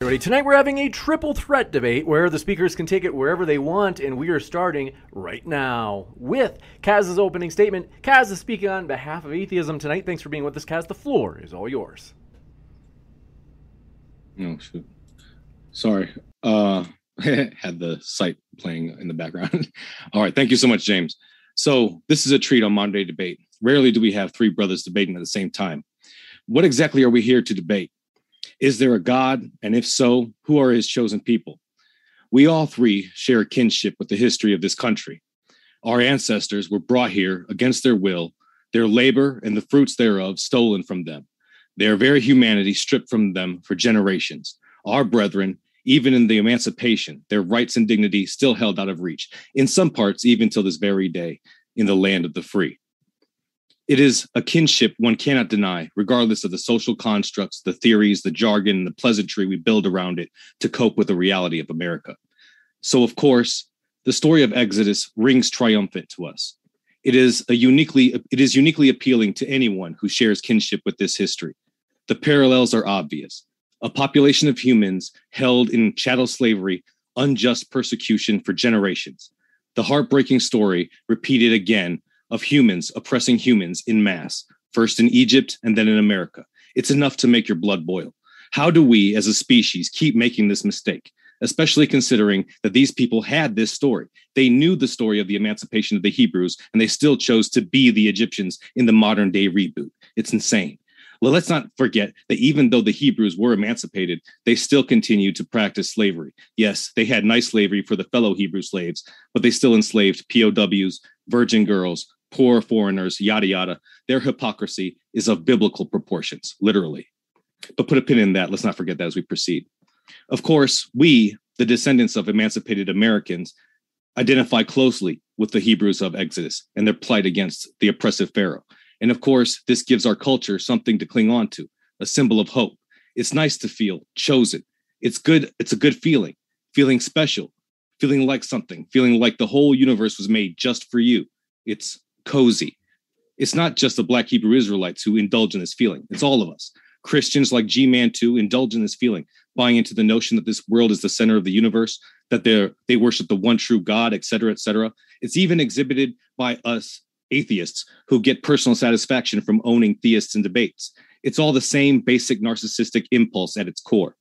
Everybody, tonight we're having a triple threat debate where the speakers can take it wherever they want, and we are starting right now with Kaz's opening statement. Kaz is speaking on behalf of atheism tonight. Thanks for being with us, Kaz. The floor is all yours. Oh shoot. Sorry. Uh had the site playing in the background. All right. Thank you so much, James. So this is a treat on Modern Day Debate. Rarely do we have three brothers debating at the same time. What exactly are we here to debate? Is there a God? And if so, who are his chosen people? We all three share kinship with the history of this country. Our ancestors were brought here against their will, their labor and the fruits thereof stolen from them, their very humanity stripped from them for generations. Our brethren, even in the emancipation, their rights and dignity still held out of reach, in some parts, even till this very day, in the land of the free. It is a kinship one cannot deny, regardless of the social constructs, the theories, the jargon, the pleasantry we build around it to cope with the reality of America. So, of course, the story of Exodus rings triumphant to us. It is a uniquely it is uniquely appealing to anyone who shares kinship with this history. The parallels are obvious a population of humans held in chattel slavery, unjust persecution for generations. The heartbreaking story repeated again of humans oppressing humans in mass, first in Egypt and then in America. It's enough to make your blood boil. How do we as a species keep making this mistake? Especially considering that these people had this story. They knew the story of the emancipation of the Hebrews, and they still chose to be the Egyptians in the modern day reboot. It's insane. Well, let's not forget that even though the Hebrews were emancipated, they still continued to practice slavery. Yes, they had nice slavery for the fellow Hebrew slaves, but they still enslaved POWs, virgin girls, poor foreigners, yada, yada. Their hypocrisy is of biblical proportions, literally. But put a pin in that. Let's not forget that as we proceed. Of course, we, the descendants of emancipated Americans, identify closely with the Hebrews of Exodus and their plight against the oppressive Pharaoh. And of course, this gives our culture something to cling on to, a symbol of hope. It's nice to feel chosen. It's good. It's a good feeling, feeling special, feeling like something, feeling like the whole universe was made just for you. It's cozy. It's not just the Black Hebrew Israelites who indulge in this feeling. It's all of us. Christians like G Man too indulge in this feeling, buying into the notion that this world is the center of the universe, that they they worship the one true God, et cetera, et cetera. It's even exhibited by us atheists who get personal satisfaction from owning theists in debates. It's all the same basic narcissistic impulse at its core.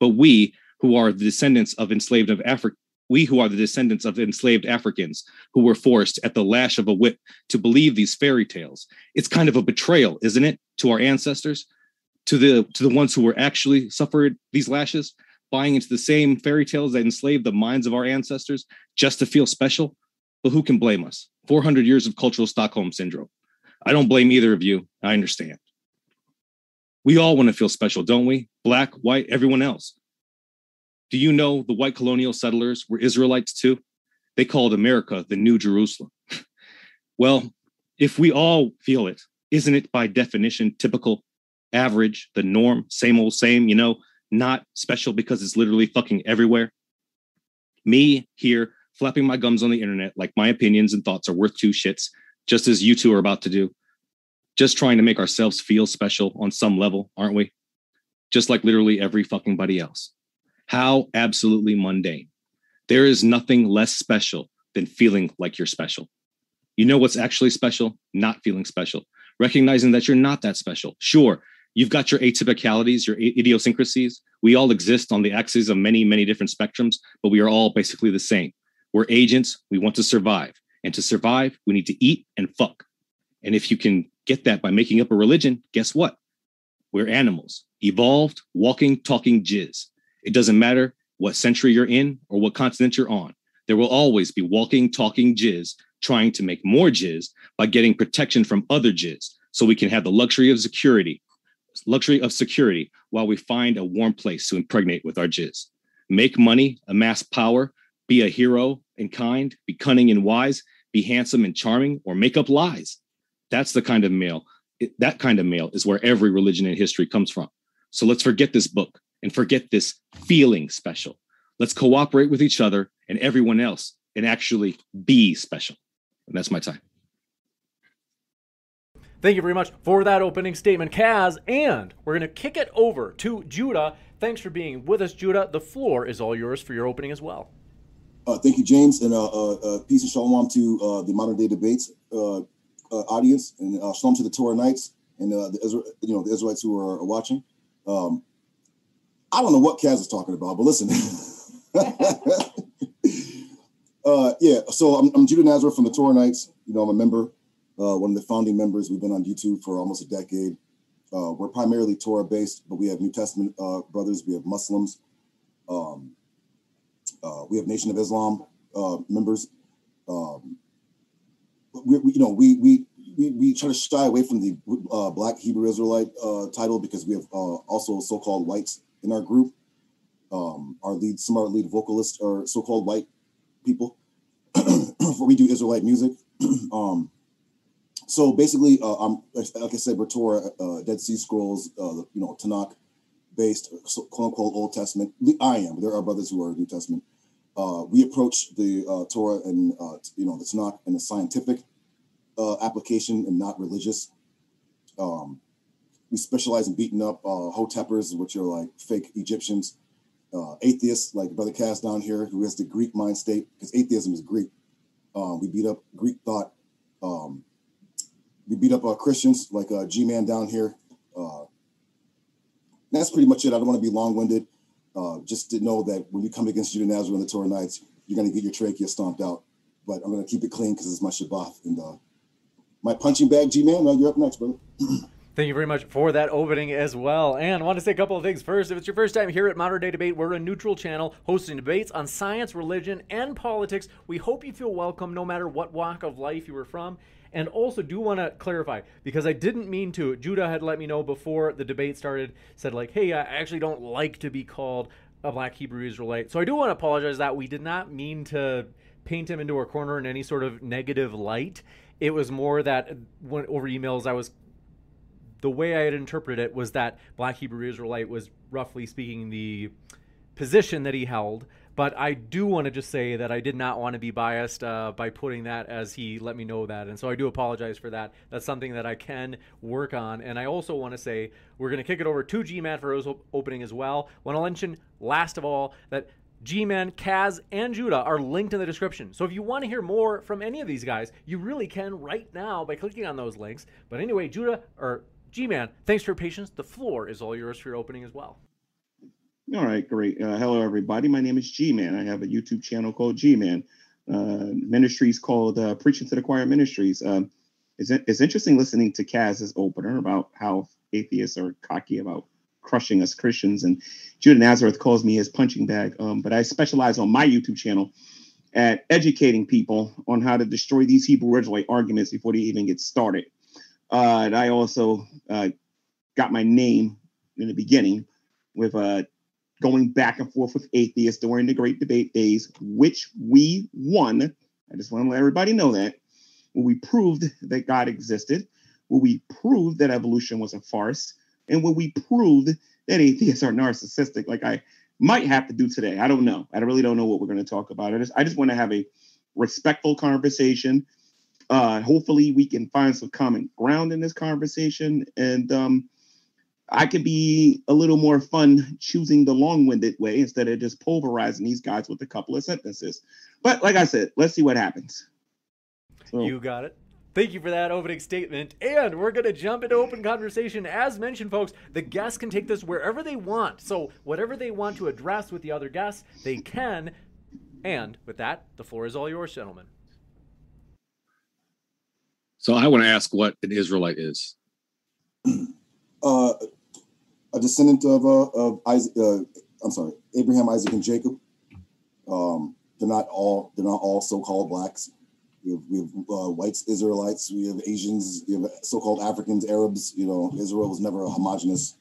But we, who are the descendants of enslaved of Africa, we who are the descendants of enslaved Africans who were forced at the lash of a whip to believe these fairy tales. It's kind of a betrayal, isn't it, to our ancestors, to the to the ones who were actually suffered these lashes, buying into the same fairy tales that enslaved the minds of our ancestors just to feel special. But who can blame us? 400 years of cultural Stockholm syndrome. I don't blame either of you. I understand. We all want to feel special, don't we? Black, white, everyone else. Do you know the white colonial settlers were Israelites too? They called America the New Jerusalem. well, if we all feel it, isn't it by definition typical, average, the norm, same old same, you know, not special because it's literally fucking everywhere? Me here flapping my gums on the internet like my opinions and thoughts are worth two shits, just as you two are about to do. Just trying to make ourselves feel special on some level, aren't we? Just like literally every fucking buddy else. How absolutely mundane. There is nothing less special than feeling like you're special. You know what's actually special? Not feeling special. Recognizing that you're not that special. Sure, you've got your atypicalities, your idiosyncrasies. We all exist on the axes of many, many different spectrums, but we are all basically the same. We're agents. We want to survive. And to survive, we need to eat and fuck. And if you can get that by making up a religion, guess what? We're animals, evolved, walking, talking jizz. It doesn't matter what century you're in or what continent you're on. There will always be walking, talking jizz trying to make more jizz by getting protection from other jizz so we can have the luxury of security, luxury of security while we find a warm place to impregnate with our jizz. Make money, amass power, be a hero and kind, be cunning and wise, be handsome and charming, or make up lies. That's the kind of male. That kind of male is where every religion in history comes from. So let's forget this book and forget this feeling special. Let's cooperate with each other and everyone else and actually be special. And that's my time. Thank you very much for that opening statement, Kaz. And we're going to kick it over to Judah. Thanks for being with us, Judah. The floor is all yours for your opening as well. Uh, thank you, James, and uh, uh, uh peace and shalom to uh, the modern day debates uh, audience, and shalom to the Torah Knights and the Israel, you know the Israelites who are, are watching. Um, I don't know what Kaz is talking about, but listen. yeah, so I'm, I'm Judah Nazareth from the Torah Knights. You know, I'm a member uh, one of the founding members. We've been on YouTube for almost a decade. Uh, we're primarily Torah based, but we have New Testament uh, brothers, we have Muslims, um, uh, we have Nation of Islam uh, members. Um, we, we, you know, we, we we we try to shy away from the uh, Black Hebrew Israelite title because we have also so-called whites in our group. Um, our lead, some of our lead vocalists are so-called white people. we do Israelite music. um, so basically, uh, I'm like I said, Torah, uh, Dead Sea Scrolls, uh, you know, Tanakh based, so, quote unquote, Old Testament. I am. There are brothers who are New Testament. Uh, we approach the uh, Torah and uh, you know the Tanakh in a scientific uh, application and not religious. Um, we specialize in beating up uh, hoteppers, which are like fake Egyptians, uh, atheists like Brother Kaz down here, who has the Greek mind state, because atheism is Greek. Um, we beat up Greek thought. Um, we beat up uh, Christians like uh, G Man down here. Uh, that's pretty much it. I don't want to be long winded. Uh, just to know that when you come against Judah Nazareth and the Torah Knights, you're going to get your trachea stomped out. But I'm going to keep it clean because it's my Shabbat. And uh, my punching bag, G Man, you're up next, brother. Thank you very much for that opening as well. And I want to say a couple of things. First, if it's your first time here at Modern Day Debate, we're a neutral channel hosting debates on science, religion, and politics. We hope you feel welcome no matter what walk of life you are from. And also, do want to clarify because I didn't mean to. Judah had let me know before the debate started, said, like, hey, I actually don't like to be called a black Hebrew Israelite. So I do want to apologize that we did not mean to paint him into a corner in any sort of negative light. It was more that when, over emails, I was the way I had interpreted it was that black Hebrew Israelite was roughly speaking the position that he held but I do want to just say that I did not want to be biased uh, by putting that as he let me know that. And so I do apologize for that. That's something that I can work on. And I also want to say we're going to kick it over to G Man for his opening as well. Want to mention, last of all, that G Man, Kaz, and Judah are linked in the description. So if you want to hear more from any of these guys, you really can right now by clicking on those links. But anyway, Judah, or G Man, thanks for your patience. The floor is all yours for your opening as well. All right, great. Uh, hello, everybody. My name is G Man. I have a YouTube channel called G Man. Uh, ministries called uh, Preaching to the Choir Ministries. Um, it's, it's interesting listening to Kaz's opener about how atheists are cocky about crushing us Christians, and Judah Nazareth calls me his punching bag. Um, but I specialize on my YouTube channel at educating people on how to destroy these Hebrew Israelite arguments before they even get started. Uh, and I also uh, got my name in the beginning with uh, going back and forth with atheists during the great debate days, which we won. I just want to let everybody know that. When we proved that God existed, when we proved that evolution was a farce, and when we proved that atheists are narcissistic, like I might have to do today. I don't know. I really don't know what we're going to talk about. I just, I just want to have a respectful conversation. Uh, hopefully, we can find some common ground in this conversation, and um, I could be a little more fun choosing the long-winded way instead of just pulverizing these guys with a couple of sentences. But like I said, let's see what happens. So. You got it. Thank you for that opening statement. And we're going to jump into open conversation. As mentioned, folks, the guests can take this wherever they want. So, whatever they want to address with the other guests, they can. And with that, the floor is all yours, gentlemen. So, I want to ask what an Israelite is. Uh, a descendant of uh, of Isaac. Uh, I'm sorry, Abraham, Isaac, and Jacob. Um, they're not all they're not all so-called blacks. We have, we have uh, whites, Israelites. We have Asians. We have so-called Africans, Arabs. You know, Israel was never a homogenous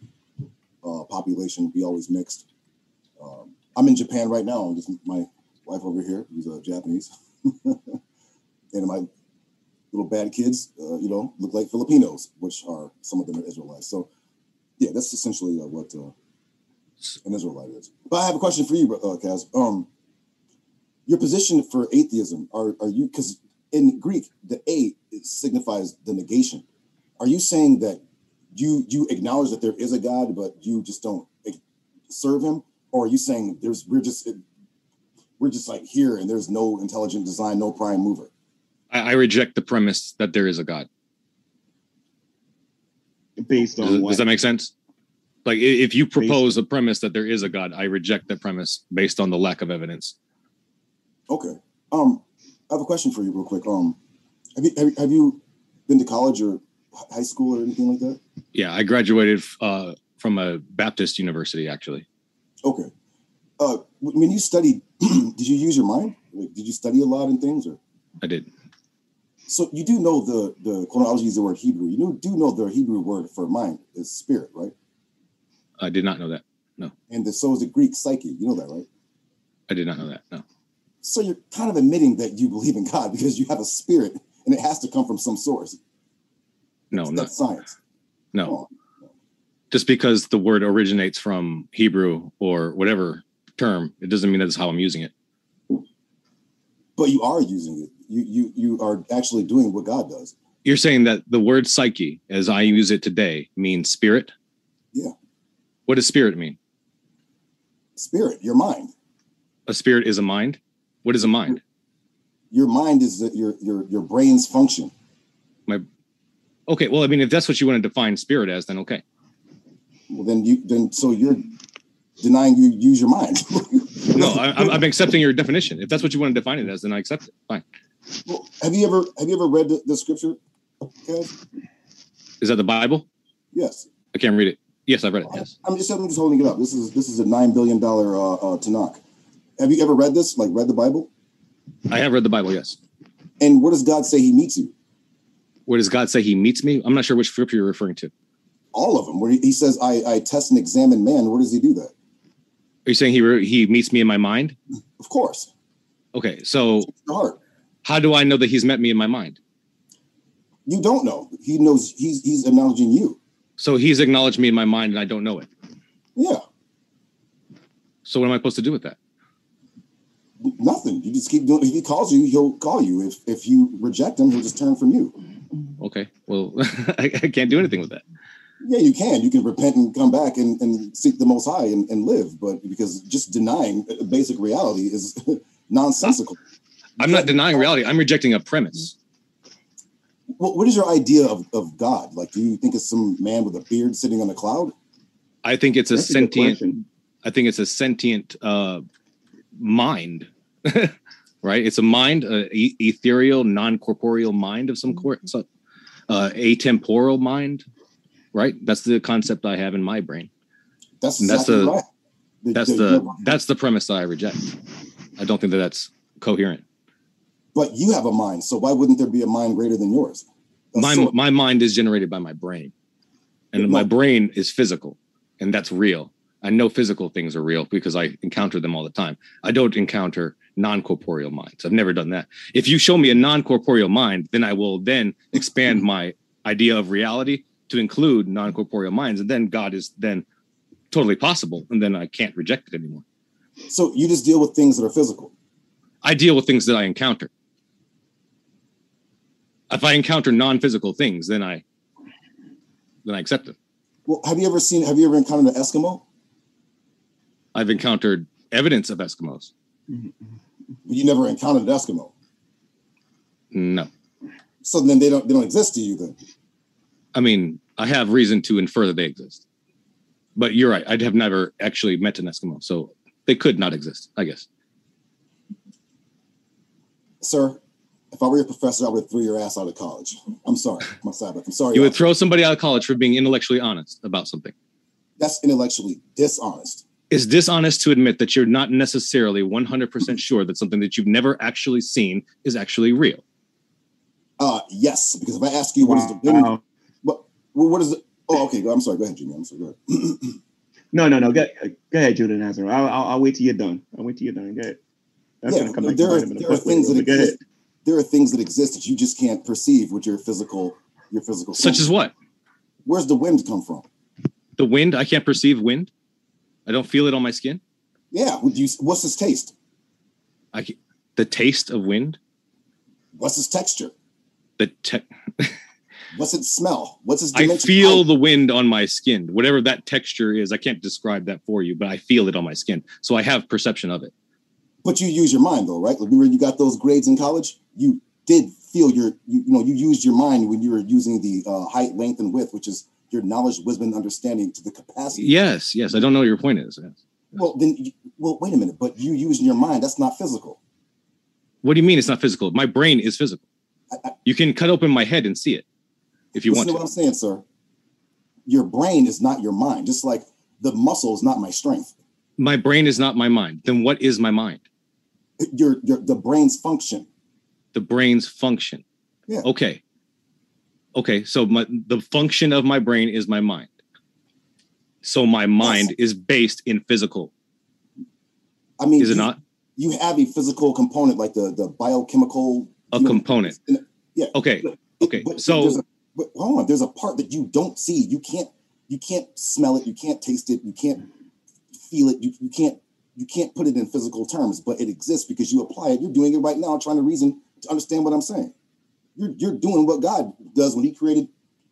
uh, population. We always mixed. Um, I'm in Japan right now. Just my wife over here, who's a uh, Japanese, and my little bad kids, uh, you know, look like Filipinos, which are some of them are Israelites. So, yeah, that's essentially uh, what uh, an Israelite is. But I have a question for you, uh, Kaz. Um, your position for atheism are are you because in Greek the a signifies the negation. Are you saying that you you acknowledge that there is a God, but you just don't serve him, or are you saying there's we're just we're just like here and there's no intelligent design, no prime mover? I, I reject the premise that there is a God. Based on does, what? does that make sense? Like if you propose a premise that there is a God, I reject that premise based on the lack of evidence. Okay. Um, I have a question for you, real quick. Um, have you have, have you been to college or high school or anything like that? Yeah, I graduated uh, from a Baptist university, actually. Okay. Uh, when you studied, did you use your mind? Like, did you study a lot in things, or? I did. So you do know the the chronology is the word Hebrew. You do know the Hebrew word for mind is spirit, right? I did not know that. No. And the, so is the Greek psyche. You know that, right? I did not know that. No. So you're kind of admitting that you believe in God because you have a spirit and it has to come from some source. No, not science. no. Just because the word originates from Hebrew or whatever term, it doesn't mean that's how I'm using it. But you are using it. You you you are actually doing what God does. You're saying that the word psyche, as I use it today, means spirit. Yeah. What does spirit mean? Spirit, your mind. A spirit is a mind. What is a mind? Your mind is the, your your your brain's function. My okay. Well, I mean, if that's what you want to define spirit as, then okay. Well, then you then so you're denying you use your mind. no, I, I'm, I'm accepting your definition. If that's what you want to define it as, then I accept it. Fine. Well, have you ever have you ever read the, the scripture? Kev? Is that the Bible? Yes. I can't read it. Yes, I've read it. Yes. I'm just I'm just holding it up. This is this is a nine billion dollar uh, uh, Tanakh. Have you ever read this? Like read the Bible? I have read the Bible. Yes. And where does God say He meets you? Where does God say He meets me? I'm not sure which scripture you're referring to. All of them. Where he, says, I, "I test and examine man." Where does He do that? Are you saying He re- He meets me in my mind? Of course. Okay, so The heart. How do I know that He's met me in my mind? You don't know. He knows. He's he's acknowledging you. So He's acknowledged me in my mind, and I don't know it. Yeah. So what am I supposed to do with that? Nothing. You just keep doing. If he calls you, he'll call you. If if you reject him, he'll just turn from you. Okay, well, I, I can't do anything with that. Yeah, you can. You can repent and come back and, and seek the Most High and, and live. But because just denying basic reality is nonsensical. I'm not denying reality. I'm rejecting a premise. What, what is your idea of, of God? Like, do you think it's some man with a beard sitting on a cloud? I think it's a That's sentient. question. I think it's a sentient uh, mind, right? It's a mind, a e- ethereal, non-corporeal mind of some sort, so, uh, atemporal mind, right? That's the concept I have in my brain. That's And that's exactly the- right. That's the that's the premise that I reject. I don't think that that's coherent. But you have a mind, so why wouldn't there be a mind greater than yours? My soul. my mind is generated by my brain, and my brain is physical, and that's real. I know physical things are real because I encounter them all the time. I don't encounter non-corporeal minds. I've never done that. If you show me a non-corporeal mind, then I will then expand mm-hmm. my idea of reality to include non-corporeal minds, and then God is then totally possible, and then I can't reject it anymore. So you just deal with things that are physical. I deal with things that I encounter. If I encounter non-physical things, then I then I accept them. Well, have you ever seen? Have you ever encountered an Eskimo? I've encountered evidence of Eskimos. You never encountered an Eskimo, No. so then they don't they don't exist to you. Then I mean, I have reason to infer that they exist. But you're right. I'd have never actually met an Eskimo, so they could not exist, I guess. sir, if I were your professor, I would throw your ass out of college. I'm sorry, my Sabbath. I'm sorry. You would Al. throw somebody out of college for being intellectually honest about something. That's intellectually dishonest. It's dishonest to admit that you're not necessarily 100% sure that something that you've never actually seen is actually real. Uh, yes, because if I ask you what is the wind, Wow. what, well, what is the? Oh, okay. I'm sorry. Go ahead, Jimmy. I'm sorry. Go ahead. No, no, no. Go, go ahead, Judah Nazareth. I'll, I'll, I'll wait till you're done. I'll wait till you're done. Go ahead. That's Yeah, gonna come back there to are- bite him in the there are things that but go ahead. exist. There are things that exist that you just can't perceive with your physical your physical Such sense. as what? where's the wind come from The wind. I can't perceive wind. I don't feel it on my skin. yeah would you what's its taste I the taste of wind. what's its texture The te- what's its smell what's its I feel height? the wind on my skin. Whatever that texture is, I can't describe that for you, but I feel it on my skin. So I have perception of it. But you use your mind though right remember you got those grades in college you did feel your you, you know you used your mind when you were using the uh, height length and width which is your knowledge wisdom and understanding to the capacity Yes, yes. I don't know what your point is. Yes. well then you, well wait a minute but you using your mind that's not physical What do you mean it's not physical? My brain is physical. I- I- You can cut open my head and see it if you want to what I'm saying, sir. Your brain is not your mind, just like the muscle is not my strength. My brain is not my mind. Then what is my mind? Your, your the brain's function. The brain's function. Yeah. Okay. Okay. So my the function of my brain is my mind. So my mind is based in physical. I mean, Is it you, not You have a physical component, like the the biochemical. a you know, component? Yeah. Okay. But- Okay, but so- there's a, but hold on, there's a part that you don't see. You can't you can't smell it. You can't taste it. You can't feel it. You, you can't you can't put it in physical terms, but it exists because you apply it. You're doing it right now, trying to reason to understand what I'm saying. You're you're doing what God does when He created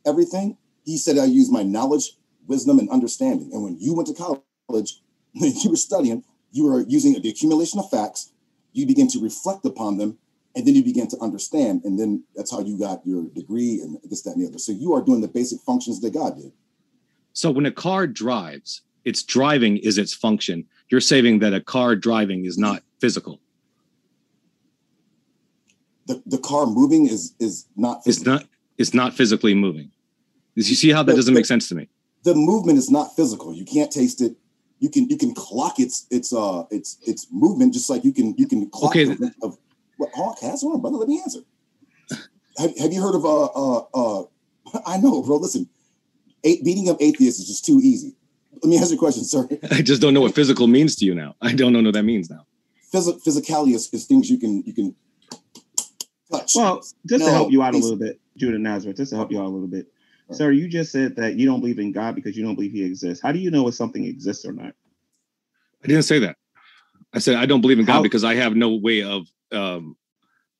everything. He said, "I use my knowledge, wisdom, and understanding." And when you went to college, when you were studying, you were using the accumulation of facts. You begin to reflect upon them, and then you begin to understand, and then that's how you got your degree and this, that, and the other. So you are doing the basic functions that God did. So when a car drives, its driving is its function. You're saying that a car driving is not physical. The, the car moving is is not It's not. It's not physically moving. You see how that But- doesn't make sense to me? the movement is not physical. You can't taste it. You can you can clock its its uh its its movement just like you can you can clock Okay. the of what hold has on, brother. Let me answer. Have, have you heard of uh uh uh I know, bro. Listen, a- beating up atheists is just too easy. Let me ask you a question, sir. I just don't know what physical means to you now. I don't know what that means now. Physi- physicality is, is things you can you can touch. Well, just to help you out a little bit, Judah Nazareth, just to help you out a little bit. Right. Sir, you just said that you don't believe in God because you don't believe he exists. How do you know if something exists or not? I didn't say that. I said I don't believe in God How- because I have no way of. Um,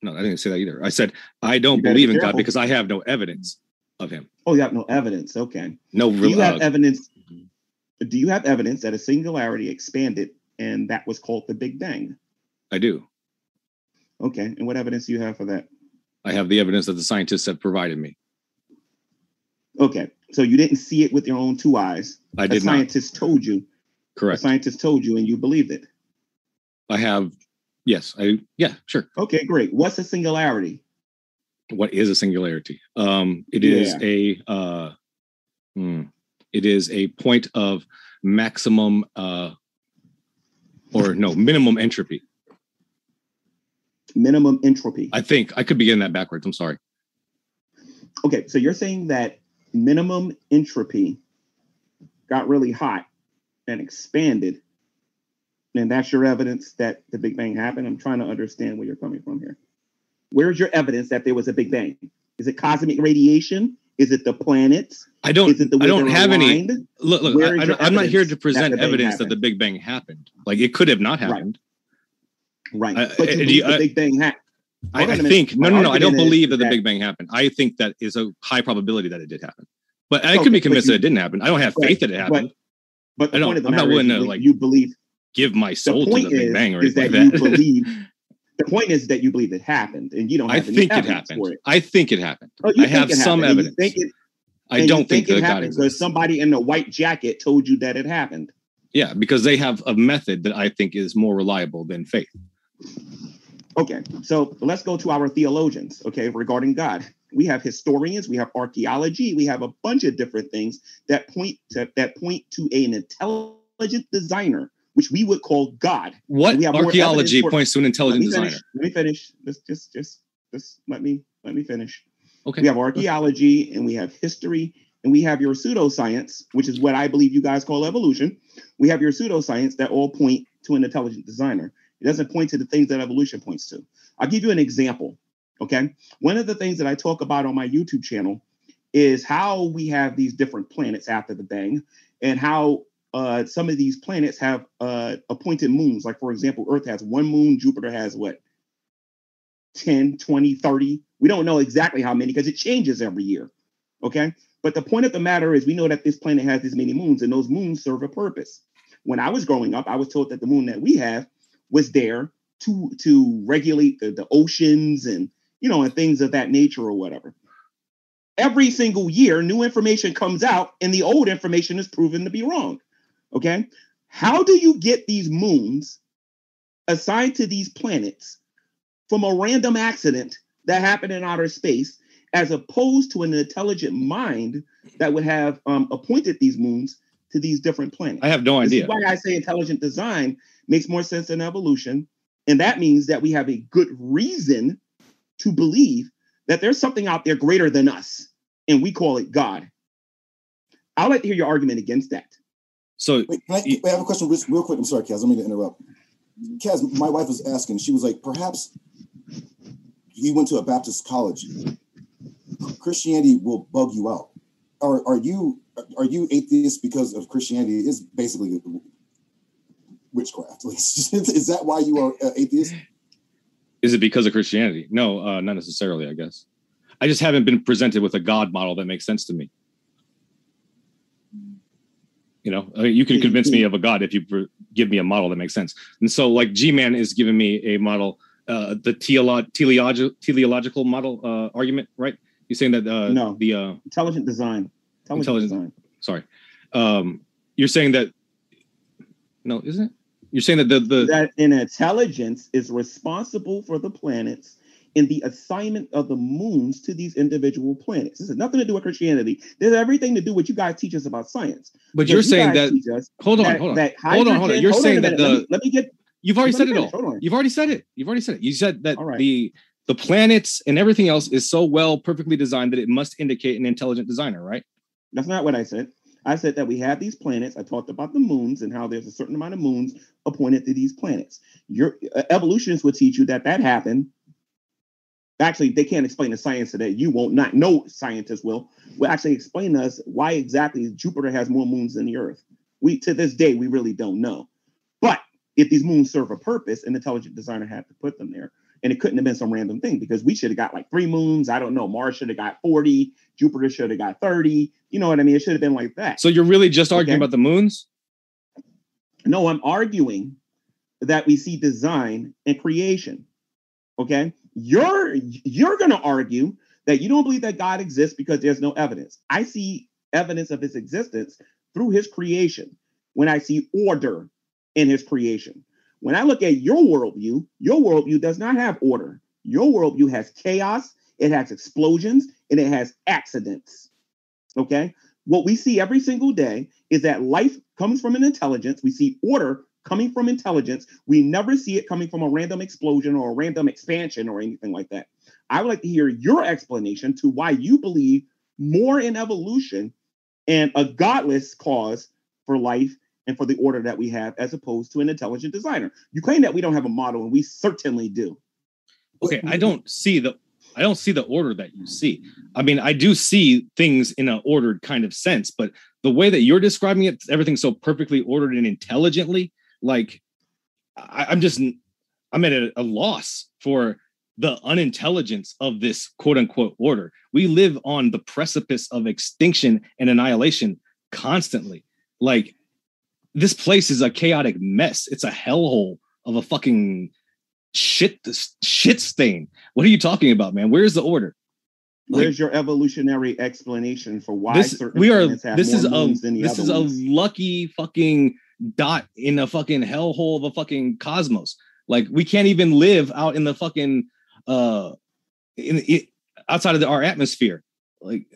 no, I didn't say that either. I said I don't believe be in God because I have no evidence of Him. Oh, you have no evidence. Okay. No Do real. you have uh, evidence? Do you have evidence that a singularity expanded and that was called the Big Bang? I do. Okay. And what evidence do you have for that? I have the evidence that the scientists have provided me. Okay. So you didn't see it with your own two eyes. I A did not. scientist told you. A Correct. scientist told you and you believed it. I have. Yes. I. Yeah. Sure. Okay, great. What's a singularity? what is a singularity um it is Yeah. a uh hmm, it is a point of maximum uh or no minimum entropy Minimum entropy. i think i could be getting that backwards i'm sorry Okay, so you're saying that minimum entropy got really hot and expanded, and that's your evidence that the Big Bang happened. I'm trying to understand where you're coming from here. Where's your evidence that there was a Big Bang? Is it cosmic radiation? Is it the planets? i don't Is it the way i don't have any look look I, I'm not here to present that evidence that the big bang happened. Like it could have not happened. Right, I- but you believe the Big Bang happened. I, I think no no no i don't believe that the big bang happened. I think that is a high probability that it did happen. But i Okay, could be convinced you- that it didn't happen. I don't have Right, faith that it happened. But the I don't- point of the I'm not willing to, like, you believe give my soul to the big is, bang or is anything that like you that. believe the point is that you believe it happened and you don't I think it evidence happened. for it. I think it happened. Oh, I have some evidence. think it- I don't think, it happened because somebody in a white jacket told you that it happened. yeah, because they have a method that I think is more reliable than faith. Okay, so let's go to our theologians. Okay, regarding God, we have historians, we have archaeology, we have a bunch of different things that point to, that point to an intelligent designer, which we would call God. What We have archaeology points to an intelligent me designer? finish. Let me finish. Just, just, just, just let me Let me finish. Okay. We have archaeology and we have history and we have your pseudoscience, which is what I believe you guys call evolution. We have your pseudoscience that all point to an intelligent designer. It doesn't point to the things that evolution points to. I'll give you an example. Okay. One of the things that I talk about on my YouTube channel is how we have these different planets after the bang and how uh, some of these planets have uh, appointed moons. Like, for example, Earth has one moon, Jupiter has what? 10, 20, 30. We don't know exactly how many because it changes every year. Okay. But the point of the matter is, we know that this planet has this many moons, and those moons serve a purpose. When I was growing up, I was told that the moon that we have was there to to regulate the, the oceans and you know and things of that nature or whatever. Every single year, new information comes out, and the old information is proven to be wrong. Okay, how do you get these moons assigned to these planets from a random accident that happened in outer space as opposed to an intelligent mind that would have um, appointed these moons to these different planets. I have no This idea. is why I say intelligent design makes more sense than evolution. And that means that we have a good reason to believe that there's something out there greater than us, and we call it God. I'd like to hear your argument against that. So Wait, can I, You- wait, I have a question real, quick. I'm sorry, Kaz. I mean to interrupt. Kaz, my wife was asking. She was like, perhaps you went to a Baptist college. Christianity will bug you out. Are are you are you atheist because of Christianity? Is basically witchcraft. Is that why you are uh, atheist? is it because of Christianity? No, uh, not necessarily, I guess. I just haven't been presented with a God model that makes sense to me. You know, you can convince me of a God if you give me a model that makes sense. And so, like G Man is giving me a model, uh, the teleolo- teleologi- teleological model uh, argument, right? You're saying that uh, No. the uh, Intelligent design. Intelligent, Intelligent- design. sorry, um, you're saying that no, isn't it? You're saying that the the that an intelligence is responsible for the planets in the assignment of the moons to these individual planets. This has nothing to do with Christianity. This has everything to do with what you guys teach us about science. but you're you saying that hold on, that- hold on, that hold on, hold on. You're saying that minute. Let the me, let me get You've already said it all. finish. Hold on. You've already said it. You've already said it. You said that right. the the planets and everything else is so well perfectly designed that it must indicate an intelligent designer, right? That's not what I said. I said that we have these planets. I talked about the moons and how there's a certain amount of moons appointed to these planets. Your uh, evolutionists would teach you that that happened. Actually, they can't explain the science today. You won't. Not no scientist will. Will actually explain to us why exactly Jupiter has more moons than the Earth. We to this day we really don't know. But if these moons serve a purpose, an intelligent designer had to put them there. And it couldn't have been some random thing because we should have got like three moons. I don't know. Mars should have got 40. Jupiter should have got 30. You know what I mean? It should have been like that. So you're really just arguing Okay. about the moons? No, I'm arguing that we see design and creation. Okay? You're you're going to argue that you don't believe that God exists because there's no evidence. I see evidence of his existence through his creation. When I see order in his creation. When I look at your worldview, your worldview does not have order. Your worldview has chaos, it has explosions, and it has accidents. Okay? What we see every single day is that life comes from an intelligence. We see order coming from intelligence. We never see it coming from a random explosion or a random expansion or anything like that. I would like to hear your explanation to why you believe more in evolution and a godless cause for life and for the order that we have as opposed to an intelligent designer. You claim that we don't have a model, and we certainly do. Okay, I don't see the I don't see the order that you see. I mean, I do see things in an ordered kind of sense, but the way that you're describing it, everything's so perfectly ordered and intelligently, like I, I'm just I'm at a, a loss for the unintelligence of this quote unquote order. We live on the precipice of extinction and annihilation constantly. Like this place is a chaotic mess. It's a hellhole of a fucking shit shit stain. What are you talking about, man? Where's the order? Like- Where's your evolutionary explanation for why this we are this is a moons than the this is a lucky fucking dot in a fucking hellhole of a fucking cosmos. Like we can't even live out in the fucking uh in it outside of the, our atmosphere. Like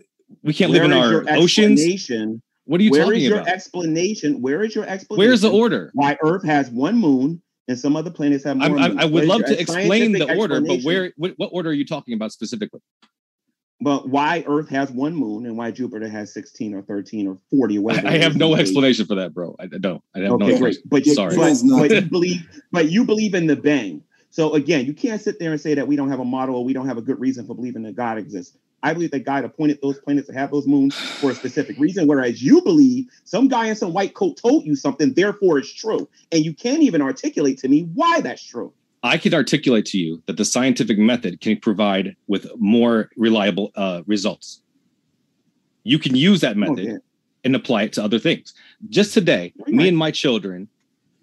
we can't live in our oceans. What are you Where talking is your about? explanation? Where is your explanation? Where's the order? Why Earth has one moon and some other planets have more. I'm- I. I would love to explain the order, but where? What, what order are you talking about specifically? But why Earth has one moon and why Jupiter has 16 or 13 or 40 or I, whatever. I it have no these explanation for that, bro. I don't. I have no Okay, great. explanation. But you, Sorry. but, but you believe, but you believe in the bang. So again, you can't sit there and say that we don't have a model or we don't have a good reason for believing that God exists. I believe that God appointed those planets to have those moons for a specific reason, whereas you believe some guy in some white coat told you something, therefore it's true. And you can't even articulate to me why that's true. I could articulate to you that the scientific method can provide with more reliable uh, results. You can use that method Okay. and apply it to other things. Just today, me and my children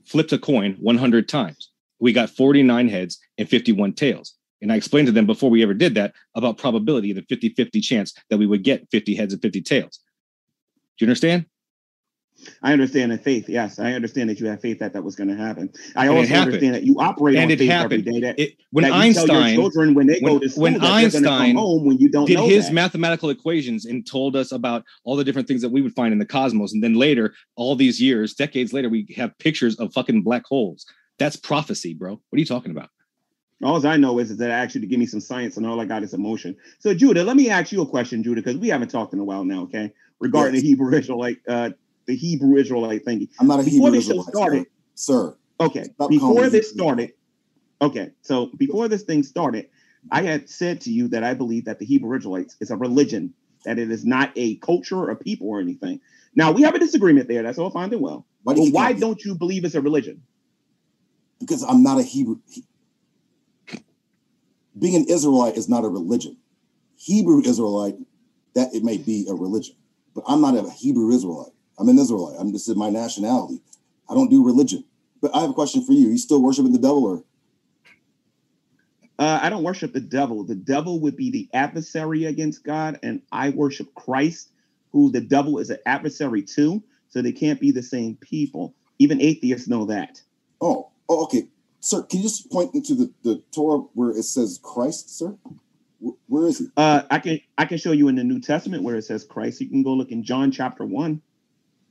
flipped a coin 100 times. We got 49 heads and 51 tails. And I explained to them before we ever did that about probability, the 50 50 chance that we would get 50 heads and 50 tails. Do you understand? I understand that faith. Yes, I understand that you have faith that that was going to happen. I And also understand that you operate And on it faith happened. every day. That, It, when that you tell your Einstein children when they when- go to school when that they're come Einstein home when you don't did know his that. mathematical equations and told us about all the different things that we would find in the cosmos. And then later, all these years, decades later, we have pictures of fucking black holes. That's prophecy, bro. What are you talking about? All I know is, is that I asked you to give me some science, and all I got is emotion. So, Judah, let me ask you a question, Judah, because we haven't talked in a while now, okay? Regarding Yes. the Hebrew Israelite, uh, the Hebrew Israelite thingy. I'm not a Before Hebrew show Israelite, started- sir. Okay, Stop before me this started, okay, so before this thing started, I had said to you that I believe that the Hebrew Israelites is a religion, that it is not a culture or a people or anything. Now we have a disagreement there. That's all fine and well. Why But you why don't you believe it's a religion? Because I'm not a Hebrew. Being an Israelite is not a religion. Hebrew Israelite, that it may be a religion, but I'm not a Hebrew Israelite. I'm an Israelite. I'm this is my nationality. I don't do religion. But I have a question for you. You still worshiping the devil or Uh, I don't worship the devil. The devil would be the adversary against God, and I worship Christ, who the devil is an adversary to. So they can't be the same people. Even atheists know that. oh, oh okay. Sir, can you just point into the, the Torah where it says Christ, sir? Wh- Where is he? Uh, I can I can show you in the New Testament where it says Christ. You can go look in John chapter one,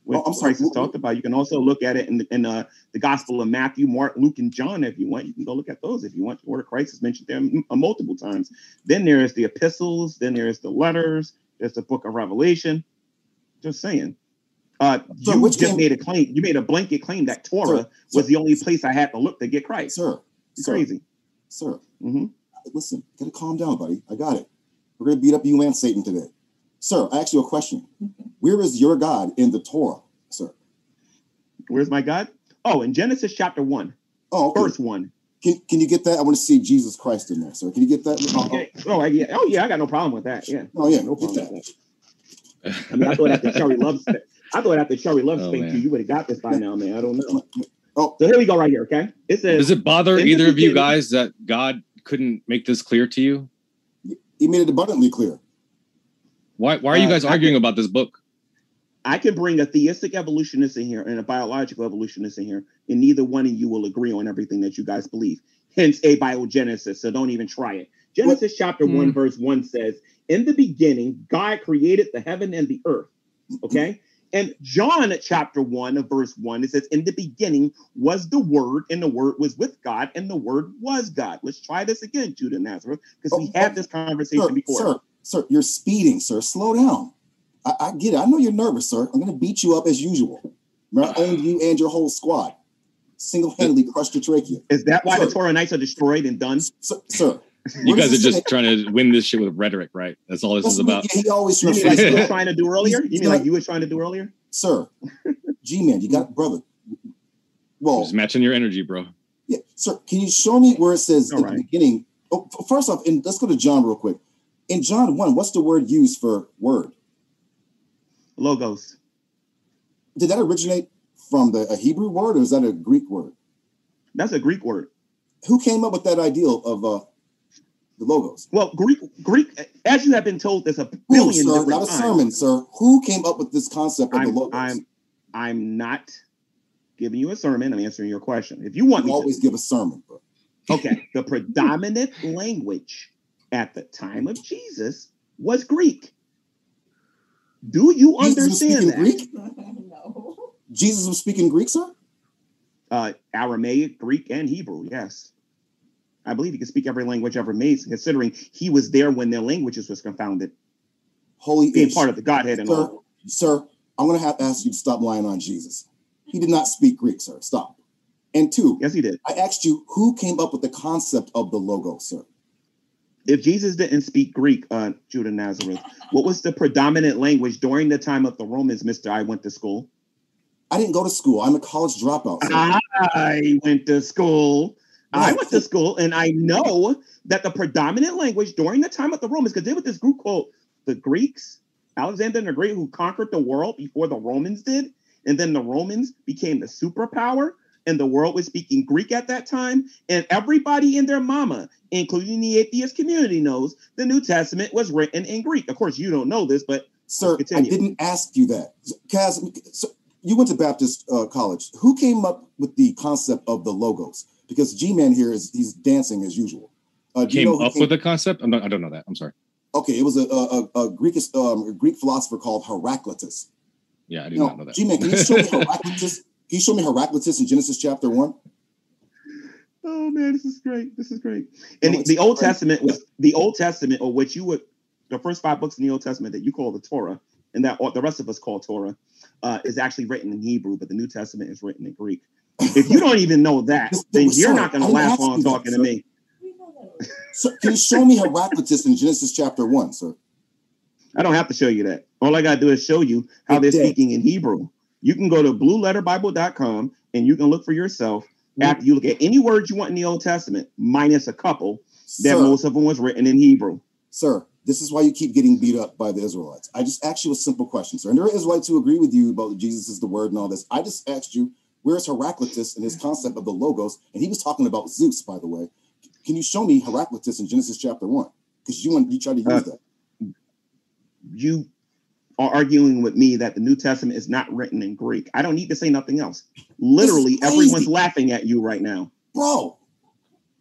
where Oh, I'm sorry. Christ is talked about. You can also look at it in the, in uh, the Gospel of Matthew, Mark, Luke, and John if you want. You can go look at those if you want. Where Christ is mentioned there m- uh, multiple times. Then there is the epistles. Then there is the letters. There's the Book of Revelation. Just saying. Uh, So you which just came- made a claim. You made a blanket claim that Torah Sir, was sir, the only place I had to look to get Christ. Sir, It's sir, crazy. sir. hmm listen, gotta calm down, buddy. I got it. We're gonna beat up you and Satan today. Sir, I ask you a question. Where is your God in the Torah, sir? Where's my God? Oh, in Genesis chapter one, Oh, okay. verse one. Can, can you get that? I want to see Jesus Christ in there, sir. Can you get that? Okay. Oh, I- yeah. Oh, yeah. I got no problem with that. Yeah. Oh, yeah, No get problem with that. I mean, I thought after Cherry Loves, I thought after Cherry Loves Oh, spank you, you would have got this by now, man. I don't know. Oh, So here we go, right here. Okay. It says, Does it bother either of you guys that God couldn't make this clear to you? he made it abundantly clear. Why, why are you Uh, guys I arguing about this book? I can bring a theistic evolutionist in here and a biological evolutionist in here, and neither one of you will agree on everything that you guys believe. Hence, abiogenesis. So don't even try it. Genesis chapter Hmm. 1, verse 1 says, In the beginning, God created the heaven and the earth. Okay. And John chapter 1 verse 1, it says, In the beginning was the word, and the word was with God, and the word was God. Let's try this again, Judah Nazareth, because we Oh, had oh, this conversation Sir, before. sir, sir, you're speeding, sir. Slow down. I, I get it. I know you're nervous, sir. I'm gonna beat you up as usual. Remember, I owned you and your whole squad. Single-handedly crushed your trachea. Is that why the Torah Knights are destroyed and done? Sir, sir You guys are it say? just trying to win this shit with rhetoric, right? That's all this That's is about. what- He always You mean like you were trying to do earlier? You mean like you were trying to do earlier? sir. G-man, you got brother. Well, Just matching your energy, bro. Yeah, sir. Can you show me where it says All at right. the beginning? Oh, f- first off, and let's go to John real quick. In John one, what's the word used for word? Logos. Did that originate from the a Hebrew word or is that a Greek word? That's a Greek word. Who came up with that ideal of uh, the logos? Well, Greek, Greek, as you have been told, there's a Who, billion sir? different Not a times. sermon, sir. Who came up with this concept of the I'm, logos? I'm, I'm not giving you a sermon. I'm answering your question. If you want you always give a sermon, bro. okay. The predominant language at the time of Jesus was Greek. Do you Jesus understand that? Greek. no. Jesus was speaking Greek, sir. uh, Aramaic, Greek, and Hebrew. Yes, I believe he could speak every language ever made, considering he was there when their languages was confounded, Holy being ish. part of the Godhead and Sir, all. sir, I'm going to have to ask you to stop lying on Jesus. He did not speak Greek, sir. Stop. And two, Yes, he did. I asked you who came up with the concept of the logo, sir. If Jesus didn't speak Greek, uh, Judah Nazareth, what was the predominant language during the time of the Romans, Mister? I went to school. I didn't go to school. I'm a college dropout. Sir. I went to school. I went to school, and I know that the predominant language during the time of the Romans, because they were this group called the Greeks, Alexander the Great, who conquered the world before the Romans did, and then the Romans became the superpower, and the world was speaking Greek at that time, and everybody and their mama, including the atheist community, knows the New Testament was written in Greek. Of course, you don't know this, but Sir, I didn't ask you that. Kaz, so you went to Baptist uh, college. Who came up with the concept of the logos? Because G-Man here is he's dancing as usual. Uh, do you Came know who up with the concept? I'm not, I don't know that. I'm sorry. Okay, it was a, a, a, a Greek um, a Greek philosopher called Heraclitus. Yeah, I did No, not know that. G-Man, can you show me Heraclitus? Can you show me Heraclitus in Genesis chapter one? Oh man, this is great. This is great. And No, the, the Old. Testament was the Old Testament, or what you would the first five books in the Old Testament that you call the Torah, and that the rest of us call Torah, uh, is actually written in Hebrew, but the New Testament is written in Greek. If you don't even know that, then you're not going to I'm last asking long that, talking to me. So, can you show me Heraclitus in Genesis chapter one, sir? I don't have to show you that. All I got to do is show you how they're speaking in Hebrew. You can go to blueletterbible.com and you can look for yourself after you look at any words you want in the Old Testament, minus a couple, that Sir, most of them was written in Hebrew. sir, this is why you keep getting beat up by the Israelites. I just asked you a simple question, sir. And there are Israelites who agree with you about Jesus is the word and all this. I just asked you, where's Heraclitus and his concept of the logos? And he was talking about Zeus, by the way. Can you show me Heraclitus in Genesis chapter one? Because you want you try to use Uh, that. you are arguing with me that the New Testament is not written in Greek. I don't need to say nothing else. Literally, everyone's laughing at you right now. Bro,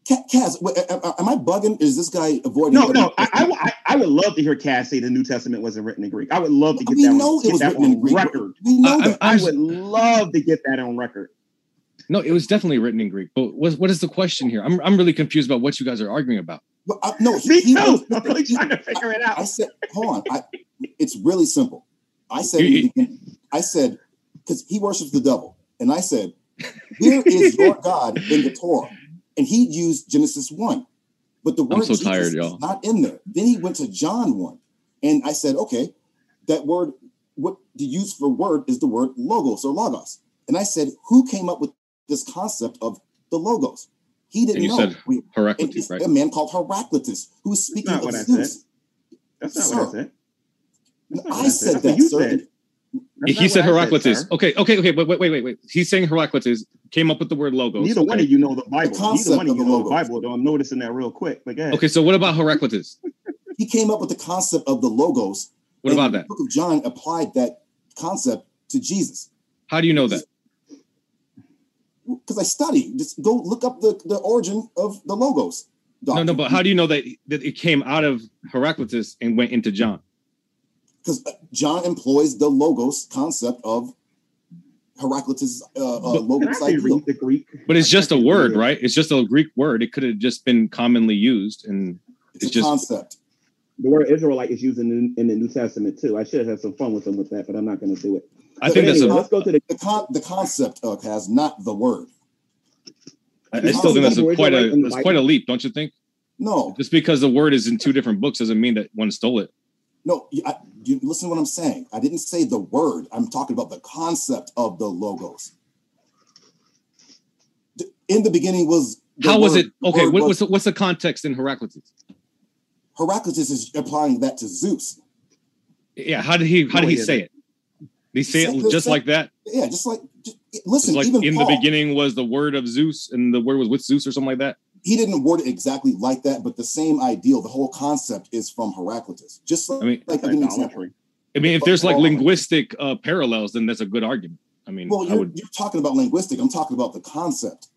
Ca- Kaz, wait, a- a- am I bugging? Is this guy avoiding? No, no, I, I, I- I would love to hear Kaz say the New Testament wasn't written in Greek. I would love to get we that, know on, it get was that written in on Greek. record. We know I- that. I I'm- would love to get that on record. No, it was definitely written in Greek. But what, what is the question here? I'm, I'm really confused about what you guys are arguing about. But, uh, no, he, Me he too. I'm really trying to figure it out. I said, hold on. I, it's really simple. I said, You- in the beginning- I said, because he worships the devil, and I said, where is your God in the Torah? And he used Genesis one, but the I'm word so Jesus tired, is y'all. not in there. Then he went to John one, and I said, okay, that word, what the use for word is the word logos or logos, and I said, who came up with this concept of the logos? He didn't And you know. said We- Heraclitus, right? a man called Heraclitus who was speaking not of what I Zeus. That's not what I said. That's not I said that, you sir. said. That's he said Heraclitus. sir. okay, okay, okay. But wait, wait, wait, wait. He's saying Heraclitus came up with the word logos. Neither one okay. of you know the Bible. Neither concept one of of you the know the. Bible, though I'm noticing that real quick. But. Okay, so what about Heraclitus? he came up with the concept of the logos. What and about the that? Book of John applied that concept to Jesus How do you know that? Because I study. Just go look up the, the origin of the logos. No, no, but how do you know that that it came out of Heraclitus and went into John? Because John employs the logos concept of Heraclitus' uh, uh, But- Can I logos ideal. read the Greek? But it's just a word, right? It's just a Greek word. It could have just been commonly used, and It's, it's a just- concept. The word Israelite is used in, in the New Testament too. I should have some fun with them with that, but I'm not going to do it. I But think that's a. let's go to the. The con- the concept uh, has not the word. I I still think that's a, quite a Israelite that's quite a leap, don't you think? No, Just because the word is in two different books doesn't mean that one stole it. no. I, you listen to what I'm saying. I didn't say the word. I'm talking about the concept of the logos. In the beginning was. the How was it? Okay, what, was- what's the, what's the context in Heraclitus? Heraclitus is applying that to Zeus. Yeah, how did he how No, did he he say it? Did he say it just like that? Yeah, just like just, Just listen. like even in Paul, the beginning was the word of Zeus, and the word was with Zeus or something like that. he didn't word it exactly like that, but the same ideal, the whole concept is from Heraclitus. Just like, I mean, like I'll give an example. I mean, if there's like linguistic uh, parallels, then that's a good argument. I mean, Well, you're, would, you're talking about linguistic. I'm talking about the concept.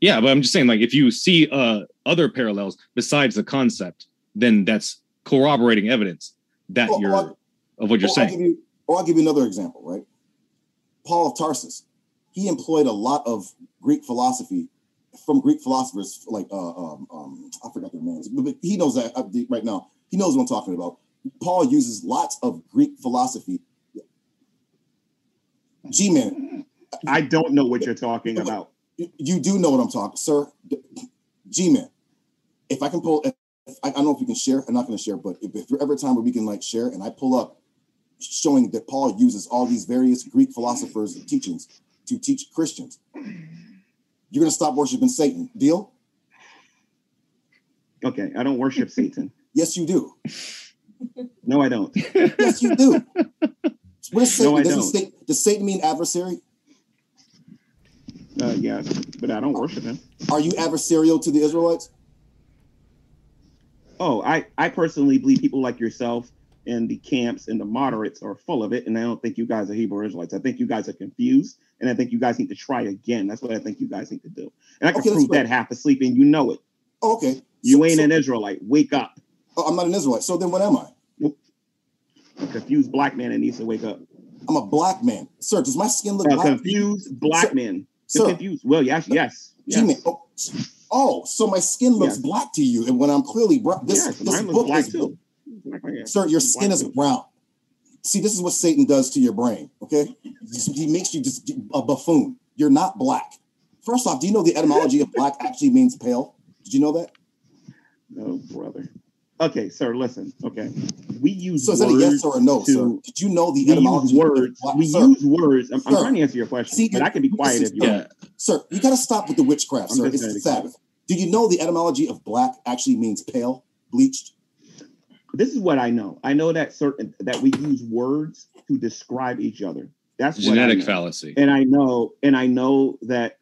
yeah, but I'm just saying, like, if you see uh, other parallels besides the concept, then that's corroborating evidence that Well, you're well, of what you're or I'll saying. Or I'll give you another example. Right, Paul of Tarsus. He employed a lot of Greek philosophy from Greek philosophers like uh, um, um, I forgot their names, but he knows that uh, right now. He knows what I'm talking about. Paul uses lots of Greek philosophy. G man, I don't know what you're talking about. You do know what I'm talking, sir. G man, if I can pull, if, I, don't know if we can share. I'm not going to share, but if, if there ever a time where we can like share, and I pull up showing that Paul uses all these various Greek philosophers' teachings to teach Christians, you're going to stop worshiping Satan. Deal? Okay, I don't worship Satan. Yes, you do. No, I don't. yes, you do. What does Satan? No, does, Satan does Satan mean adversary? Uh, yes, but I don't worship him. Are you adversarial to the Israelites? Oh, I, I personally believe people like yourself and the camps and the moderates are full of it. And I don't think you guys are Hebrew Israelites. I think you guys are confused. And I think you guys need to try again. That's what I think you guys need to do. And I can okay, prove that half asleep and you know it. Oh, okay. You so, ain't so, an Israelite. Wake up. Oh, I'm not an Israelite. So then what am I? A confused black man that needs to wake up. I'm a black man. Sir, does my skin look a black? confused black sir, man. Sir, confused. Well, yes, yes. yes. Oh, oh, so my skin looks yes. black to you. And when I'm clearly brown, this, yes, this book is too. Sir, your skin is brown. See, this is what Satan does to your brain. Okay, he makes you just a buffoon. You're not black. First off, do you know the etymology of black actually means pale? Did you know that? No, brother. Okay, sir, listen. Okay, we use so is that a yes or a no, to, sir? Did you know the etymology? Use words. Black, we sir, use words. I'm, I'm, trying to answer your question, see, but I can be quiet if you want. Sir, you got to stop with the witchcraft, sir. It's the Sabbath. Do you know the etymology of black actually means pale, bleached? This is what I know. I know that certain that we use words to describe each other. That's genetic fallacy. And I know, and I know that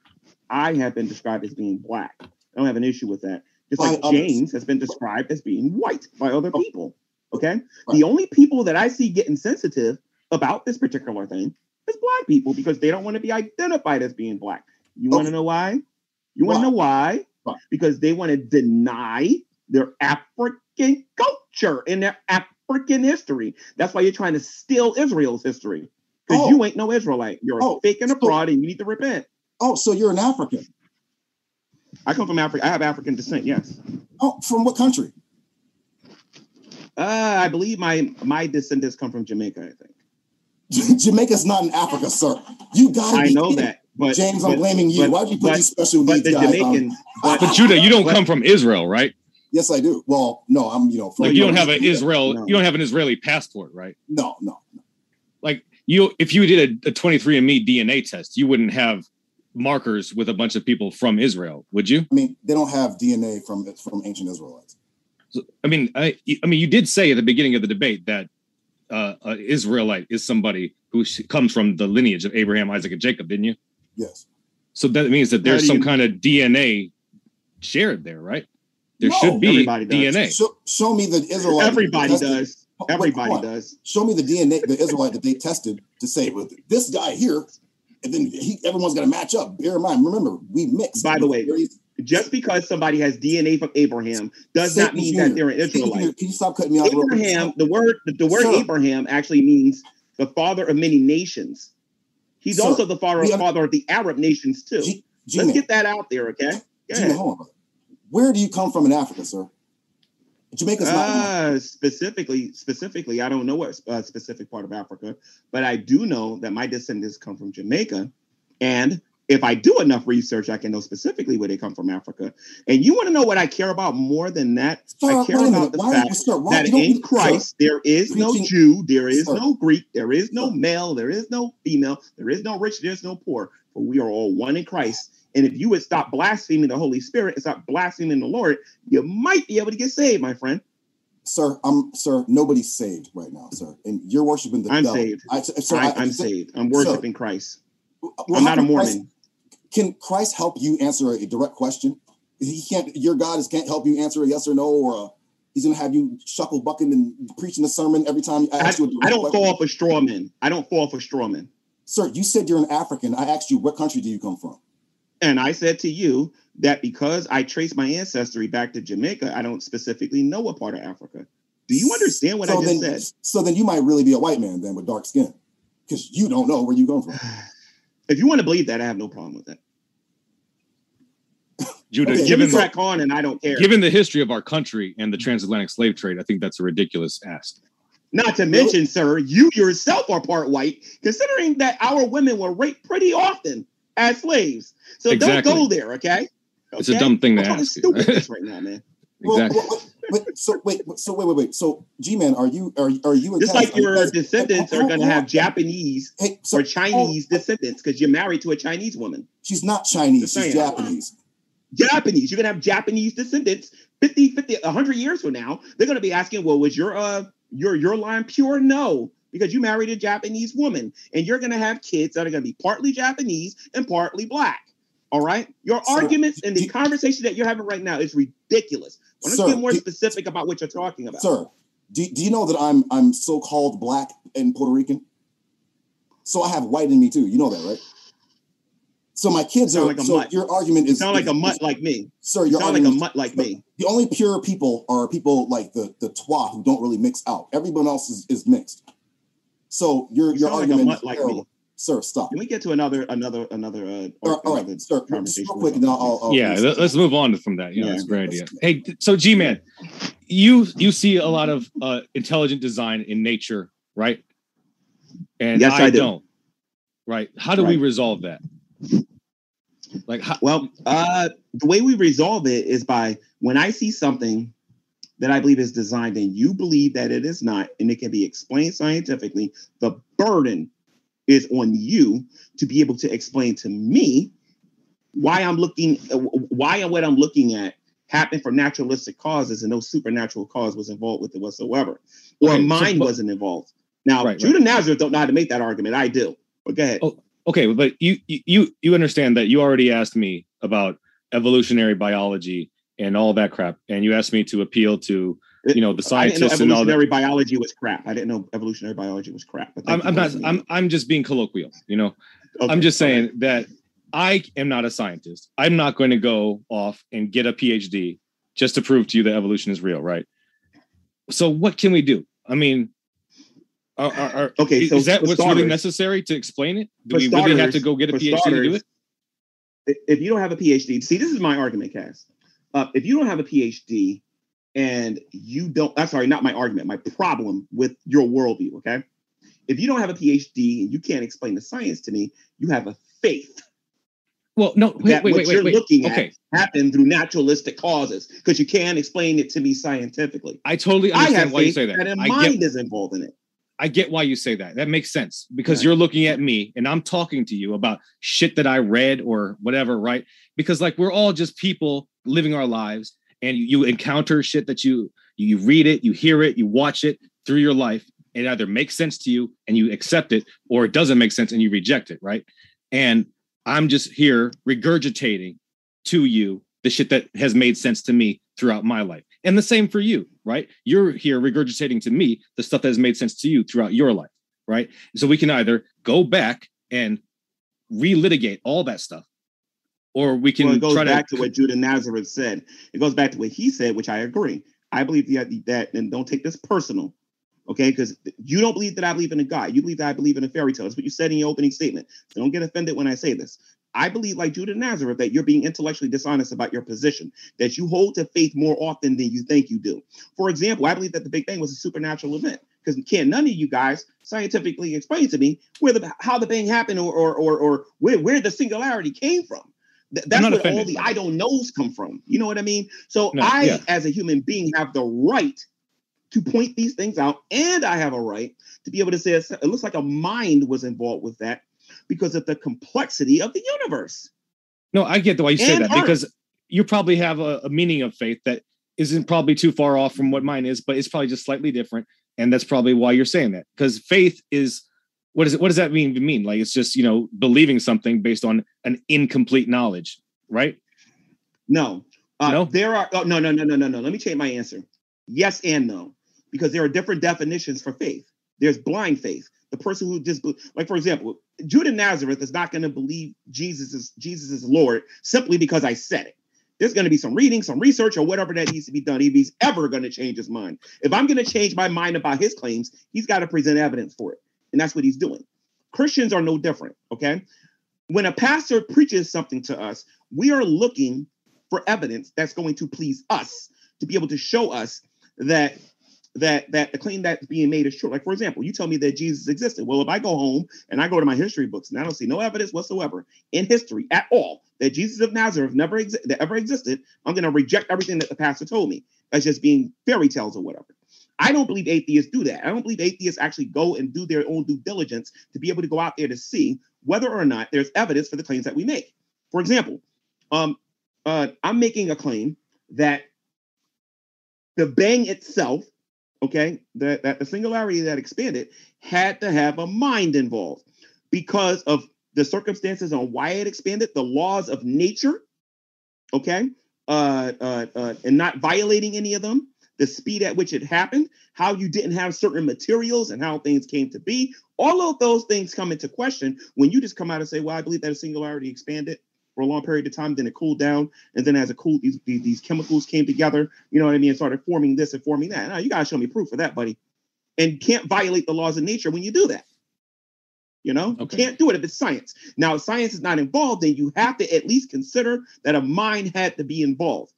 I have been described as being black. I don't have an issue with that. Just like um, James has been described as being white by other oh. people. Okay. Right. The only people that I see getting sensitive about this particular thing is black people because they don't want to be identified as being black. You want to oh. know why? You want to know why? why? Because they want to deny their African culture and their African history. That's why you're trying to steal Israel's history. Because oh. you ain't no Israelite. You're oh, a fake and a fraud, and you need to repent. Oh, so you're an African. I come from Africa. I have African descent, yes. Oh, from what country? Uh, I believe my my descendants come from Jamaica, I think. Jamaica's not in Africa, sir. You got I know kidding. that. But, James, I'm blaming you. Why'd you put but, these special needs the guys Jamaicans, on? But, Judah, you don't come from Israel, right? Yes, I do. Well, no, I'm you know. Like you don't have an Israel. No. You don't have an Israeli passport, right? No, no. no. Like you, if you did a, a 23andMe DNA test, you wouldn't have markers with a bunch of people from Israel, would you? I mean, they don't have DNA from from ancient Israelites. So, I mean, I, I mean, you did say at the beginning of the debate that uh, an Israelite is somebody who comes from the lineage of Abraham, Isaac, and Jacob, didn't you? Yes. So that means that there's some kind of DNA shared there, right? There no, should be DNA. Show, show, me the Israelite. Everybody does. Everybody Wait, does. Show me the DNA, the Israelite that they tested to say, with this guy here, and then he, everyone's going to match up. Bear in mind, remember, we mix. By the way, just because somebody has DNA from Abraham does Satan not mean Jr. that they're an Israelite. Can you, stop cutting me off? Abraham, the word, the word Sir. Abraham actually means the father of many nations. He's Sir, also the father, of, father of the Arab nations too. G- Let's get that out there, okay? G- hold on, where do you come from in Africa, sir? Jamaica's not uh, specifically. Specifically, I don't know what uh, specific part of Africa, but I do know that my descendants come from Jamaica, and if I do enough research, I can know specifically where they come from Africa. And you want to know what I care about more than that? Sir, I care about the fact that in Christ there is no Jew, there is no Greek, there is no male, there is no female, there is no rich, there's no poor, for we are all one in Christ. And if you would stop blaspheming the Holy Spirit and stop blaspheming the Lord, you might be able to get saved, my friend. Sir, I'm sir. Nobody's saved right now, sir, and you're worshiping the I'm devil. Saved. I, sir, I, am saved. I'm worshiping sir, Christ. Well, I'm not a Mormon. Christ, can Christ help you answer a direct question? He can't. Your God is can't help you answer a yes or no, or a, he's going to have you shuckle bucking and preaching a sermon every time I ask I, you. I don't fall for straw men. I don't fall for straw men. Sir, you said you're an African. I asked you what country do you come from? And I said to you that because I trace my ancestry back to Jamaica, I don't specifically know what part of Africa. Do you understand what so I just then, said? So then you might really be a white man then with dark skin because you don't know where you come from. If you want to believe that, I have no problem with that. Judah, Okay. Give given me the, crack on, and I don't care. given the history of our country and the transatlantic slave trade, I think that's a ridiculous ask. Not to mention, sir, you yourself are part white, considering that our women were raped pretty often as slaves. So Exactly. don't go there, okay? It's a dumb thing to I'm talking ask. Stupidness right now, man. Well, Exactly. well, wait, wait, so wait, so wait, wait, wait. So G-Man, are you are are you and Just like your are descendants are going to have. Japanese Hey, so, or Chinese descendants because you're married to a Chinese woman. she's not Chinese. She's. Japanese. Japanese. You're going to have Japanese descendants 50, 50, 100 years from now. They're going to be asking, well, was your uh your your line pure? No, because you married a Japanese woman, and you're going to have kids that are going to be partly Japanese and partly black. All right. Your So, arguments and the do- conversation that you're having right now is ridiculous. Why don't Sir, you get more do- specific about what you're talking about? Sir, do, do you know that I'm I'm so-called black and Puerto Rican? So I have white in me too. You know that, right? So my kids are. like a so mutt. your argument is sound like a mutt like me. Sir, You your sound like a mutt like me. the only pure people are people like the the twa who don't really mix out. Everyone else is, is mixed. So your You your sound like argument, mutt is like terrible. me. sir. Stop. Can we get to another another another uh All right, all another right, sir. Just conversation real quick, and then I'll. I'll yeah, let- let's move on from that. Yeah, Yeah. that's a great idea. Hey, so G man, you you see a lot of uh, intelligent design in nature, right? And Yes, I do. don't. Right? How do we resolve that? Like, how, Well, uh, the way we resolve it is by when I see something that I believe is designed and you believe that it is not, and it can be explained scientifically, the burden is on you to be able to explain to me why I'm looking, why and what I'm looking at happened for naturalistic causes and no supernatural cause was involved with it whatsoever, or so- mine but- wasn't involved. Now, Right, right. Judah Nazareth don't know how to make that argument. I do. But go ahead. Oh, okay, but you you you understand that you already asked me about evolutionary biology and all that crap, and you asked me to appeal to you know the I didn't know scientists and all that. evolutionary biology was crap. I didn't know evolutionary biology was crap. but I'm, I'm not. me I'm. I'm just being colloquial. You know, Okay, I'm just saying right. that I am not a scientist. I'm not going to go off and get a PhD just to prove to you that evolution is real, right? So what can we do? I mean, are, are, are- Okay, is that what's really necessary to explain it? Do we really have to go get a PhD to do it? If you don't have a PhD, see, this is my argument, Kaz. Uh, if you don't have a PhD and you don't, I'm sorry, not my argument, my problem with your worldview, okay? If you don't have a PhD and you can't explain the science to me, you have a faith Well, no, wait, that wait, what wait, you're wait, looking at Okay, happened through naturalistic causes because you can't explain it to me scientifically. I totally I have why you faith say that. that I mind get, is involved in it. I get why you say that. That makes sense because Yeah. you're looking at me and I'm talking to you about shit that I read or whatever, right? Because like we're all just people living our lives and you, encounter shit that you you read it, you hear it, you watch it through your life. It either makes sense to you and you accept it or it doesn't make sense and you reject it, right? And I'm just here regurgitating to you the shit that has made sense to me throughout my life. And the same for you, right? You're here regurgitating to me the stuff that has made sense to you throughout your life, right? So we can either go back and relitigate all that stuff, or we can well, it goes try back to. to, what Judah Nazareth said. It goes back to what he said, which I agree. I believe that, that and don't take this personal, okay? Because you don't believe that I believe in a God. You believe that I believe in a fairy tale. That's what you said in your opening statement. So don't get offended when I say this. I believe, like Judah Nazareth, that you're being intellectually dishonest about your position, that you hold to faith more often than you think you do. For example, I believe that the Big Bang was a supernatural event because can't none of you guys scientifically explain to me where the how the Bang happened or or or, or where, where the singularity came from. Th- that's where all the I don't knows come from. You know what I mean? So No, I, yeah. as a human being, have the right to point these things out, and I have a right to be able to say it looks like a mind was involved with that because of the complexity of the universe. No, I get the why you say that art. because you probably have a, a meaning of faith that isn't probably too far off from what mine is, but it's probably just slightly different, and that's probably why you're saying that. Because faith is what is it? What does that mean? Mean like it's just you know believing something based on an incomplete knowledge, right? No. Uh, No? There are, oh, no, no, no, no, no, no. Let me change my answer. Yes and no, because there are different definitions for faith. There's blind faith. The person who just, like, for example, Judah Nazareth is not going to believe Jesus is Jesus is Lord simply because I said it. There's going to be some reading, some research, or whatever that needs to be done if he's ever going to change his mind. If I'm going to change my mind about his claims, he's got to present evidence for it. And that's what he's doing. Christians are no different, okay? when a pastor preaches something to us, we are looking for evidence that's going to please us to be able to show us that that that the claim that's being made is true. Like for example, you tell me that Jesus existed. Well, if I go home and I go to my history books and I don't see no evidence whatsoever in history at all that Jesus of Nazareth never that ever existed, I'm going to reject everything that the pastor told me as just being fairy tales or whatever. I don't believe atheists do that. I don't believe atheists actually go and do their own due diligence to be able to go out there to see whether or not there's evidence for the claims that we make. For example, um, uh, I'm making a claim that the bang itself, okay, that, that the singularity that expanded had to have a mind involved because of the circumstances on why it expanded, the laws of nature, okay, uh, uh, uh, and not violating any of them, the speed at which it happened, how you didn't have certain materials and how things came to be. All of those things come into question when you just come out and say, well, I believe that a singularity expanded for a long period of time, then it cooled down, and then as it cooled, these, these, these chemicals came together, you know what I mean, and started forming this and forming that. Now, you gotta show me proof of that, buddy. And can't violate the laws of nature when you do that. You know, okay. you can't do it if it's science. Now, if science is not involved, then you have to at least consider that a mind had to be involved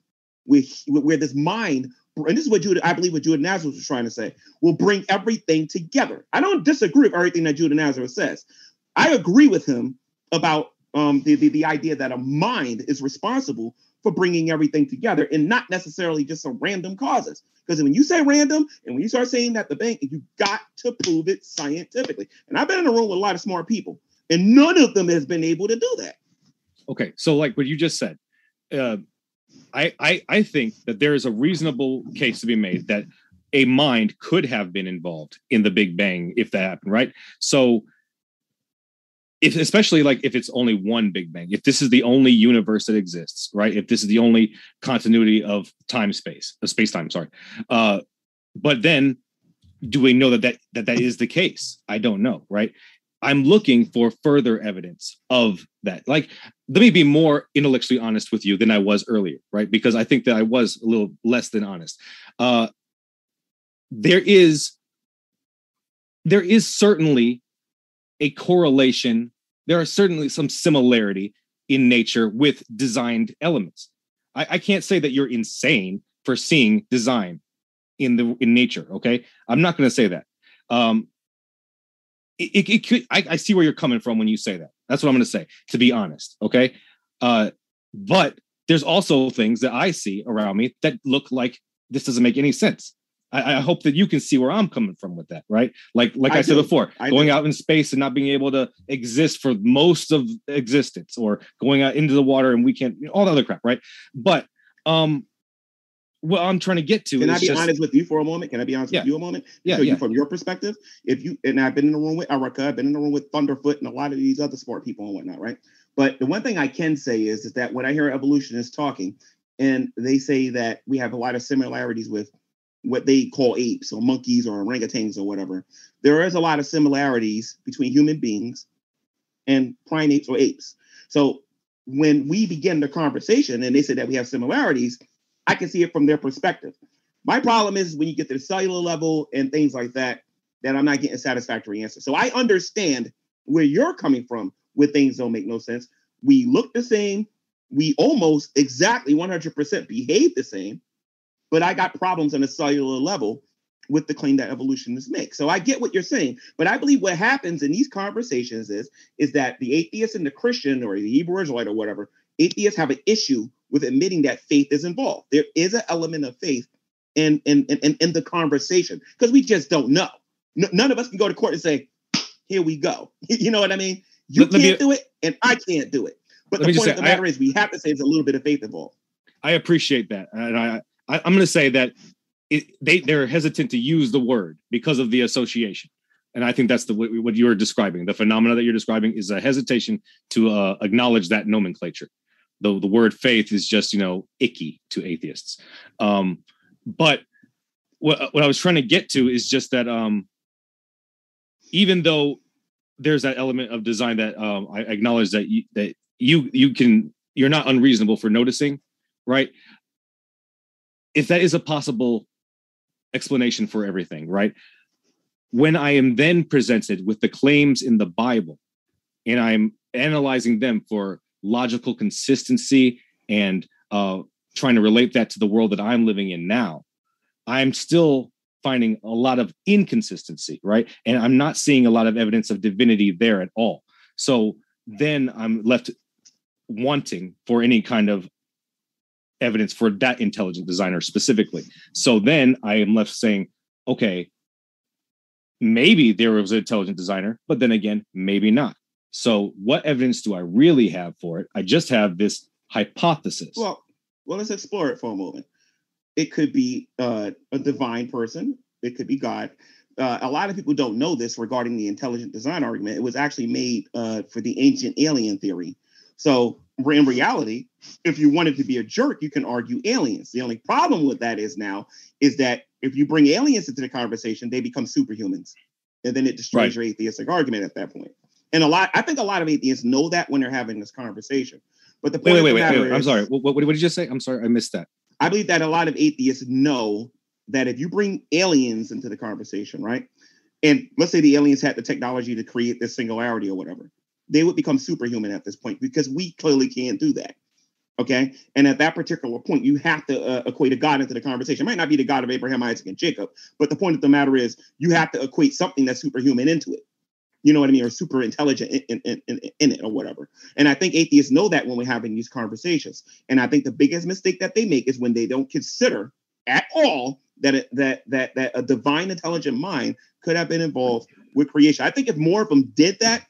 with where this mind and this is what Judah, I believe what Judah Nazareth was trying to say, will bring everything together. I don't disagree with everything that Judah Nazareth says. I agree with him about um, the, the, the idea that a mind is responsible for bringing everything together and not necessarily just some random causes. Because when you say random and when you start saying that the bank, you got to prove it scientifically. And I've been in a room with a lot of smart people, and none of them has been able to do that. Okay, so like what you just said, uh, I, I I think that there is a reasonable case to be made that a mind could have been involved in the Big Bang if that happened, right? So if especially like if it's only one big bang if this is the only universe that exists right? If this is the only continuity of time space uh, space time sorry. Uh but then do we know that that that, that is the case? I don't know right? I'm looking for further evidence of that. Like let me be more intellectually honest with you than i was earlier right? Because i think that i was a little less than honest. Uh there is there is certainly a correlation. There are certainly some similarity in nature with designed elements. I, I can't say that you're insane for seeing design in the in nature. Okay, I'm not going to say that. Um, it, it, it could. I, I, see where you're coming from when you say that. That's what I'm going to say. To be honest, okay. Uh, but there's also things that I see around me that look like this doesn't make any sense. I, I, hope that you can see where I'm coming from with that, right? Like, like I, I said before, I going do. out in space and not being able to exist for most of existence, or going out into the water and we can't, you know, all the other crap, right? But um, what I'm trying to get to. Can I be just, honest with you for a moment? Can I be honest yeah. with you a moment? Yeah, yeah. You, from your perspective, if you and I've been in the room with Erica, I've been in the room with Thunderfoot and a lot of these other sport people and whatnot, right? But the one thing I can say is, is that when I hear evolutionists talking, and they say that we have a lot of similarities with what they call apes or monkeys or orangutans or whatever, there is a lot of similarities between human beings and primates or apes. So when we begin the conversation and they say that we have similarities, I can see it from their perspective. My problem is when you get to the cellular level and things like that, that I'm not getting a satisfactory answers. So I understand where you're coming from with things don't make no sense. We look the same. We almost exactly 100% behave the same but I got problems on a cellular level with the claim that evolutionists make. So I get what you're saying, but I believe what happens in these conversations is is that the atheist and the Christian or the Hebrew Israelite or whatever, atheists have an issue with admitting that faith is involved. There is an element of faith in in in, in the conversation because we just don't know. N- none of us can go to court and say, "Here we go." you know what I mean? You let, can't let me, do it, and I can't do it. But the point say, of the matter I, is, we have to say there's a little bit of faith involved. I appreciate that, and I I, am going to say that it, they they're hesitant to use the word because of the association, and I think that's the what you're describing. The phenomena that you're describing is a hesitation to uh, acknowledge that nomenclature. The the word faith is just you know icky to atheists. Um, but what what I was trying to get to is just that um, even though there's that element of design that um, I acknowledge that you, that you you can you're not unreasonable for noticing, right? If that is a possible explanation for everything, right? When I am then presented with the claims in the Bible and I'm analyzing them for logical consistency and uh, trying to relate that to the world that I'm living in now, I'm still finding a lot of inconsistency, right? And I'm not seeing a lot of evidence of divinity there at all. So then I'm left wanting for any kind of evidence for that intelligent designer specifically. So then I am left saying, okay, maybe there was an intelligent designer, but then again, maybe not. So what evidence do I really have for it? I just have this hypothesis. Well, well, let's explore it for a moment. It could be uh, a divine person. It could be God. Uh, a lot of people don't know this regarding the intelligent design argument. It was actually made uh, for the ancient alien theory. So in reality, if you wanted to be a jerk, you can argue aliens. The only problem with that is now is that if you bring aliens into the conversation, they become superhumans, and then it destroys right. your atheistic argument at that point. And a lot, I think a lot of atheists know that when they're having this conversation. But the point wait, wait, wait, wait, wait. I'm sorry. What, what, what did you just say? I'm sorry, I missed that. I believe that a lot of atheists know that if you bring aliens into the conversation, right? And let's say the aliens had the technology to create this singularity or whatever, they would become superhuman at this point because we clearly can't do that. Okay. And at that particular point, you have to uh, equate a God into the conversation. It might not be the God of Abraham, Isaac, and Jacob, but the point of the matter is you have to equate something that's superhuman into it. You know what I mean? Or super intelligent in, in, in, in it or whatever. And I think atheists know that when we're having these conversations. And I think the biggest mistake that they make is when they don't consider at all that it, that that that a divine intelligent mind could have been involved with creation. I think if more of them did that,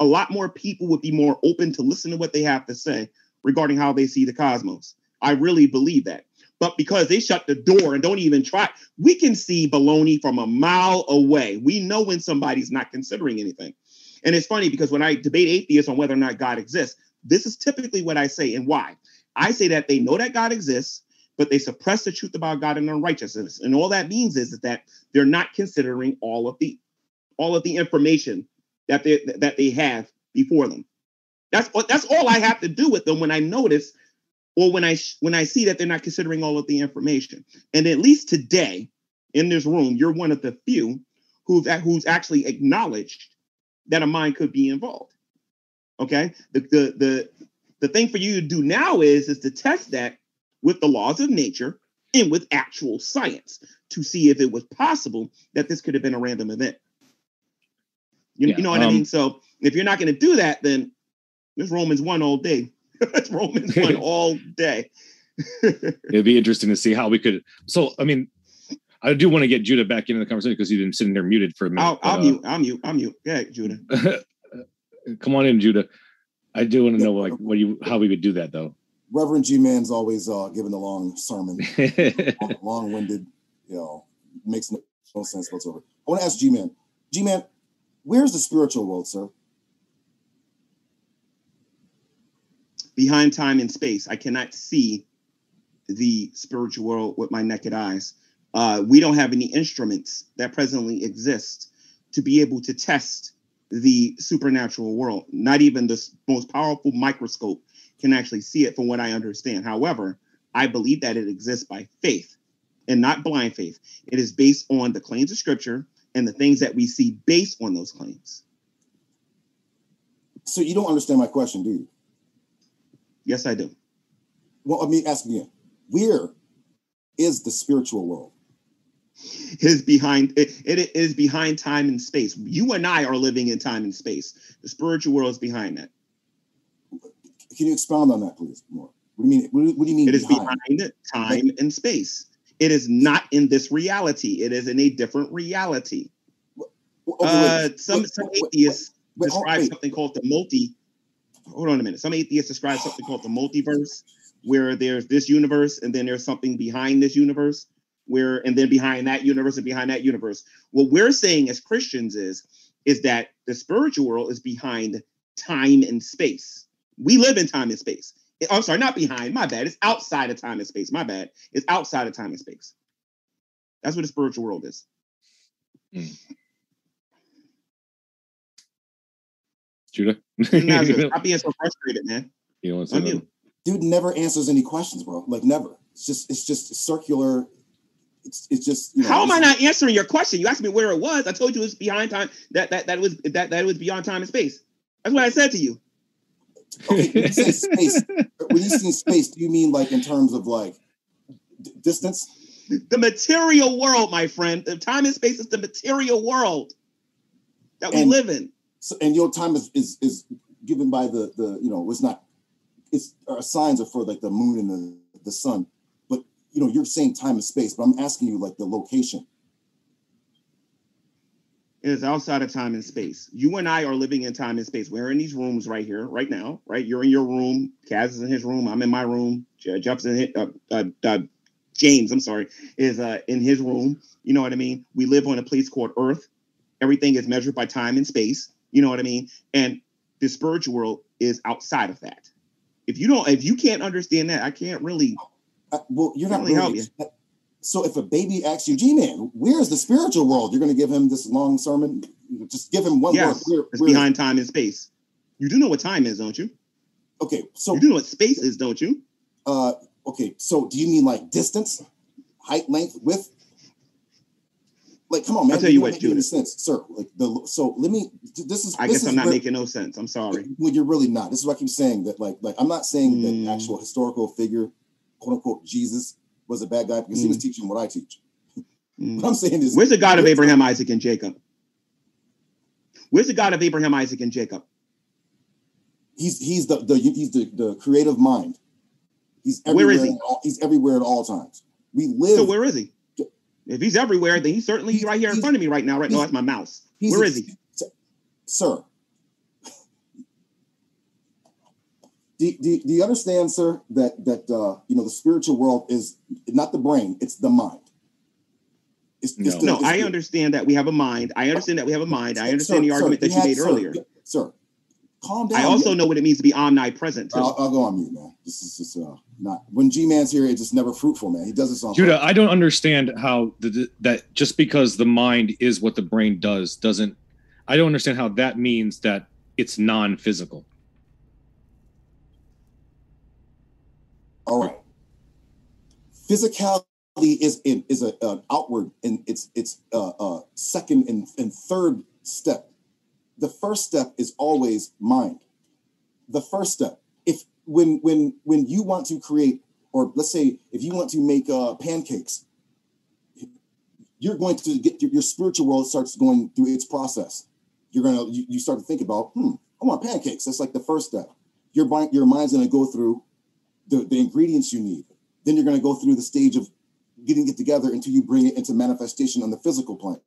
a lot more people would be more open to listen to what they have to say regarding how they see the cosmos. I really believe that. But because they shut the door and don't even try, we can see baloney from a mile away. We know when somebody's not considering anything. And it's funny because when I debate atheists on whether or not God exists, this is typically what I say and why. I say that they know that God exists, but they suppress the truth about God and unrighteousness. And all that means is, is that they're not considering all of the all of the information that they that they have before them. That's that's all I have to do with them when I notice or when I when I see that they're not considering all of the information. And at least today in this room, you're one of the few who's who's actually acknowledged that a mind could be involved. Okay, the the the the thing for you to do now is is to test that with the laws of nature and with actual science to see if it was possible that this could have been a random event. You, yeah, you know what um, I mean? So if you're not going to do that, then this Romans one all day. it's Romans one all day. It'd be interesting to see how we could. So, I mean, I do want to get Judah back into the conversation because he's been sitting there muted for a minute. I'll, I'll uh, mute. I'm mute. I'm mute. Yeah, Judah. Come on in, Judah. I do want to know like what you how we would do that though. Reverend G Man's always uh, giving the long sermon, long winded. You know, makes no, no sense whatsoever. I want to ask G Man. G Man, where's the spiritual world, sir? behind time and space. I cannot see the spiritual world with my naked eyes. Uh, we don't have any instruments that presently exist to be able to test the supernatural world. Not even the most powerful microscope can actually see it, from what I understand. However, I believe that it exists by faith and not blind faith. It is based on the claims of Scripture and the things that we see based on those claims. So you don't understand my question, do you? Yes, I do. Well, let me ask again. Where is the spiritual world? It is behind it, it is behind time and space. You and I are living in time and space. The spiritual world is behind that. Can you expound on that, please? More. What do you mean? What do you mean? It behind? is behind time and space. It is not in this reality. It is in a different reality. Okay, uh, some wait, some atheists wait, wait, describe something called the multi hold on a minute. Some atheists describe something called the multiverse, where there's this universe and then there's something behind this universe, where and then behind that universe and behind that universe. What we're saying as Christians is is that the spiritual world is behind time and space. We live in time and space. I'm sorry, not behind. My bad. It's outside of time and space. My bad. It's outside of time and space. That's what the spiritual world is. Mm. Judah? Stop being so frustrated, man. You know what I'm Dude never answers any questions, bro. Like never. It's just it's just circular. It's it's just you know, how am I not answering your question? You asked me where it was. I told you it was behind time. That that that was that that was beyond time and space. That's what I said to you. Okay, when you say space, when you say space, do you mean like in terms of like d- distance? The material world, my friend. The time and space is the material world that we And- live in. So, and your time is is is given by the the you know it's not it's our signs are for like the moon and the the sun, but you know you're saying time and space, but I'm asking you like the location. Is outside of time and space. You and I are living in time and space. We're in these rooms right here, right now, right? You're in your room. Kaz is in his room. I'm in my room. Jeff's in his, uh, uh, uh, James, I'm sorry, is uh, in his room. You know what I mean? We live on a place called Earth. Everything is measured by time and space. You know what I mean? And the spiritual world is outside of that. If you don't, if you can't understand that, I can't really. Uh, well, you're not Really help really. So if a baby asks you, G-man, where's the spiritual world? You're going to give him this long sermon. Just give him one Yes, word. Where- it's where is behind time and space. You do know what time is, don't you? Okay, so You do know what space is, don't you? uh, okay, so do you mean like distance, height, length, width? Like, come on, man. I'll tell you don't what, Judah. sense, sir. Like the so let me. This is. I this guess is I'm not where- making no sense. I'm sorry. Well, you're really not. This is what I keep saying that like like I'm not saying Mm. that actual historical figure, quote unquote, Jesus was a bad guy because he was teaching what I teach. Mm. What I'm saying is, Where's the God of Abraham, Isaac, and Jacob? Where's the God of Abraham, Isaac, and Jacob? he's he's the the he's the, the creative mind. He's everywhere. Where is he? at all- he's everywhere at all times. We live. So where is he? If he's everywhere, then he's certainly He's- right here in front of me right now. Right now, that's my mouse. Where is he? sir? Do, do, do you understand, sir, that that uh, you know the spiritual world is not the brain; it's the mind. It's, it's No. the- No, it's I the- understand that we have a mind. I understand that we have a mind. I Sir, understand the sir, argument that you had- made sir, earlier. Sir, calm down. I also know what it means to be omnipresent. Too. I'll, I'll go on mute, man. This is just uh, not when G Man's here. It's just never fruitful, man. He does this on Judah, I don't understand how the, that just because the mind is what the brain does doesn't. I don't understand how that means that it's non-physical. All right. Physicality is in, is a an outward and it's it's uh, uh, second and, and third step. The first step is always mind. The first step. If when when when you want to create, or let's say if you want to make uh, pancakes, you're going to get your, your spiritual world starts going through its process. You're gonna you, you start to think about, hmm, I want pancakes. That's like the first step. Your your mind's gonna go through the, the ingredients you need. Then you're going to go through the stage of getting it together until you bring it into manifestation on the physical plane.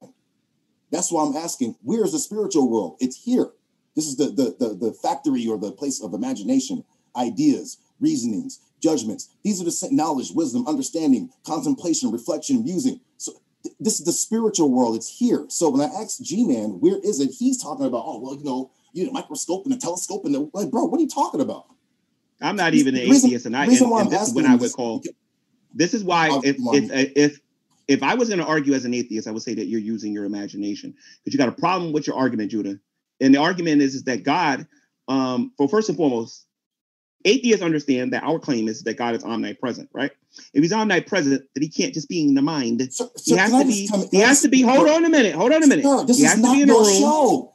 That's why I'm asking, where is the spiritual world? It's here. This is the the the, the factory or the place of imagination, ideas, reasonings, judgments. These are the knowledge, wisdom, understanding, contemplation, reflection, musing. So th- this is the spiritual world. It's here. So when I ask G-Man, where is it? He's talking about, oh, well, you know, you need a microscope and a telescope and the, like, bro, what are you talking about? I'm not even an reason- atheist, and I and, and this is what I would call. This is why if if if if I was going to argue as an atheist, I would say that you're using your imagination because you got a problem with your argument, Judah. And the argument is is that God, um, well, first and foremost, atheists understand that our claim is that God is omnipresent, right? If he's omnipresent, that he can't just be in the mind. Sir, He has to be. He has to be. Hold on a minute. Hold on a minute. Sir, this He is has to not be in room. show.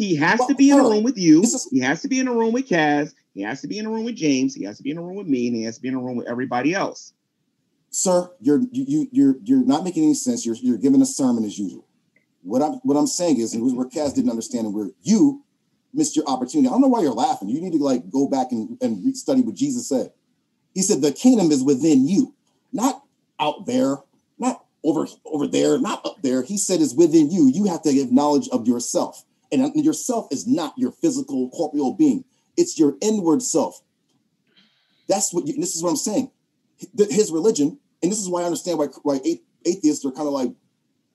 He has Well, to be in a room with you. is- He has to be in a room with Kaz. He has to be in a room with James. He has to be in a room with me, and he has to be in a room with everybody else. Sir, you're you you you're you're not making any sense. You're you're giving a sermon as usual. What I'm what I'm saying is, and where Kaz didn't understand, and where you missed your opportunity. I don't know why you're laughing. You need to like go back and, and study what Jesus said. He said the kingdom is within you, not out there, not over over there, not up there. He said it's within you. You have to give knowledge of yourself, and yourself is not your physical corporeal being. It's your inward self. That's what. You, this is what I'm saying. His religion, and this is why I understand why why atheists are kind of like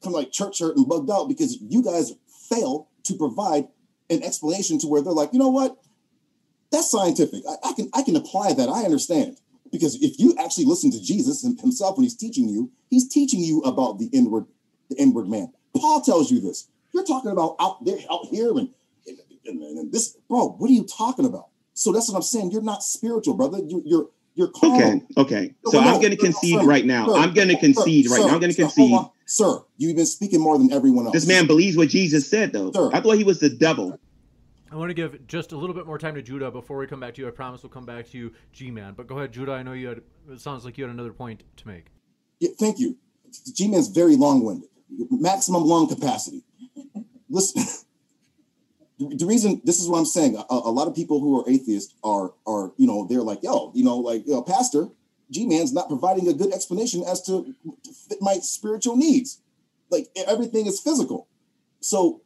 kind of like church hurt and bugged out because you guys fail to provide an explanation to where they're like, you know what, that's scientific. I, I can I can apply that. I understand because if you actually listen to Jesus him- himself when he's teaching you, he's teaching you about the inward the inward man. Paul tells you this. You're talking about out there, out here, and, and, and- and this, bro. What are you talking about? So that's what I'm saying. You're not spiritual, brother. You, you're you're carnal. Okay, okay. No, So no, I'm going to no, no, concede sir, right now. sir, I'm going to sir, concede right sir, now. I'm going to concede. on. Sir, you've been speaking more than everyone else. This man believes what Jesus said, though. Sir. I thought he was the devil. I want to give just a little bit more time to Judah before we come back to you. I promise we'll come back to you, G-Man. But go ahead, Judah. I know you had. It sounds like you had another point to make. Yeah, thank you. G-Man's very long-winded. Maximum lung capacity. Listen, the reason this is what I'm saying. A, a, lot of people who are atheists are are you know they're like yo you know like yo, pastor G-Man's not providing a good explanation as to, fit my spiritual needs. Like everything is physical. So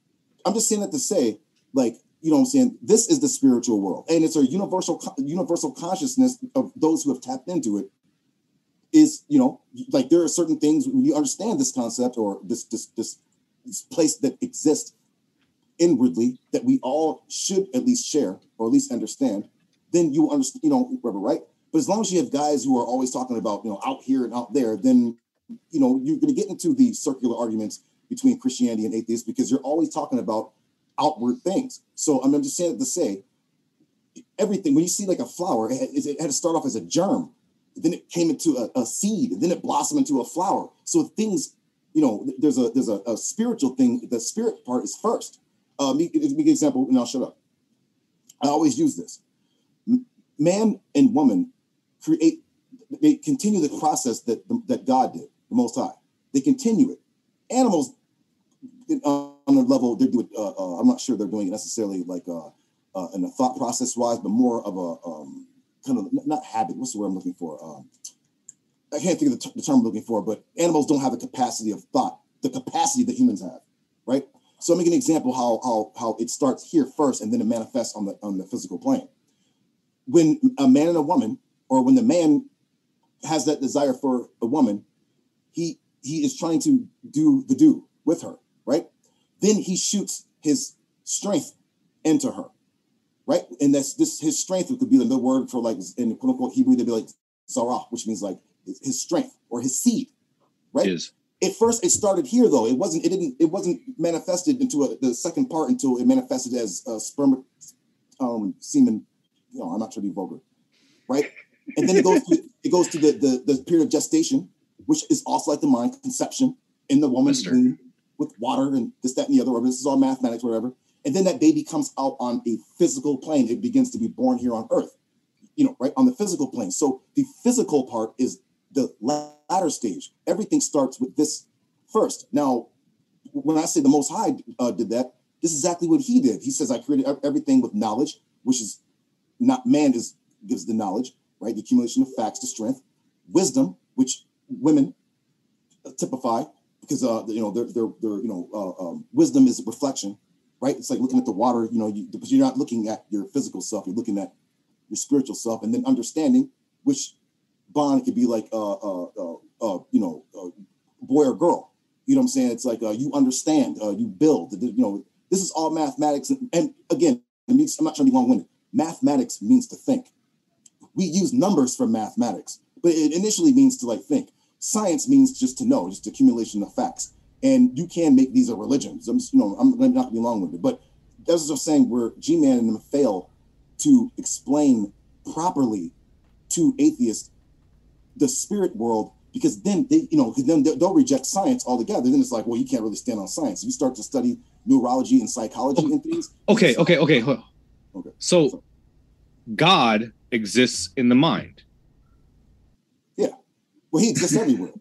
I'm just saying that to say like you know what I'm saying? This is the spiritual world, and it's a universal universal consciousness of those who have tapped into it. Is you know like there are certain things when you understand this concept or this this, this place that exists inwardly that we all should at least share or at least understand. Then you understand, you know, whatever, right? But as long as you have guys who are always talking about you know out here and out there, then you know you're going to get into the circular arguments between Christianity and atheists because you're always talking about outward things. So I'm just saying to say everything when you see like a flower, it it had to start off as a germ, then it came into a, a, seed, and then it blossomed into a flower. So things, you know, there's a there's a, a spiritual thing. The spirit part is first. Uh, me, give me example, and I'll shut up. I always use this. Man and woman create. They continue the process that that God did, the Most High. They continue it. Animals on a level they're doing. Uh, uh, I'm not sure they're doing it necessarily like uh, uh, in a thought process wise, but more of a um, kind of not habit. What's the word I'm looking for? Um, I can't think of the, t- the term I'm looking for, but animals don't have the capacity of thought, the capacity that humans have, right? So I'm making an example how how how it starts here first, and then it manifests on the on the physical plane. When a man and a woman, or when the man has that desire for a woman, he he is trying to do the do with her right? Then he shoots his strength into her, right? And that's this his strength could be the word for like in quote unquote Hebrew, they'd be like zarah, which means like his strength or his seed, right? Is. At first, it started here though. It wasn't. It didn't. It wasn't manifested into a, the second part until it manifested as uh, sperm, um, semen. You know, I'm not trying to be vulgar, right? And then it goes. to, it goes to the, the the period of gestation, which is also like the mind conception in the woman's womb with water and this, that, and the other, whatever. This is all mathematics, whatever. And then that baby comes out on a physical plane. It begins to be born here on earth, you know, right on the physical plane. So the physical part is the latter stage. Everything starts with this first. Now, when I say the Most High uh, did that, this is exactly what he did. He says, I created everything with knowledge, which is not man is gives the knowledge, right? The accumulation of facts to strength, wisdom, which women typify, because uh, you know, they're, they're, they're you know, uh, um, wisdom is a reflection, right? It's like looking at the water, you know, you, you're not looking at your physical self, you're looking at your spiritual self, and then understanding, which bond could be like, uh, uh, uh, uh you know, uh, boy or girl. You know what I'm saying? It's like uh, you understand, uh, you build. You know, this is all mathematics, and, and again, I'm not trying to be long-winded. Mathematics means to think. We use numbers for mathematics, but it initially means to like think science means just to know, just accumulation of facts. And you can make these a religion. So I'm just, you know, I'm not gonna be long-winded, but that's what I'm saying. Where G-Man and them fail to explain properly to atheists the spirit world, because then they, you know, then they'll reject science altogether. Then it's like, well, you can't really stand on science. You start to study neurology and psychology and things. Okay, okay, okay. Okay. So God exists in the mind. Yeah. Well, he exists everywhere.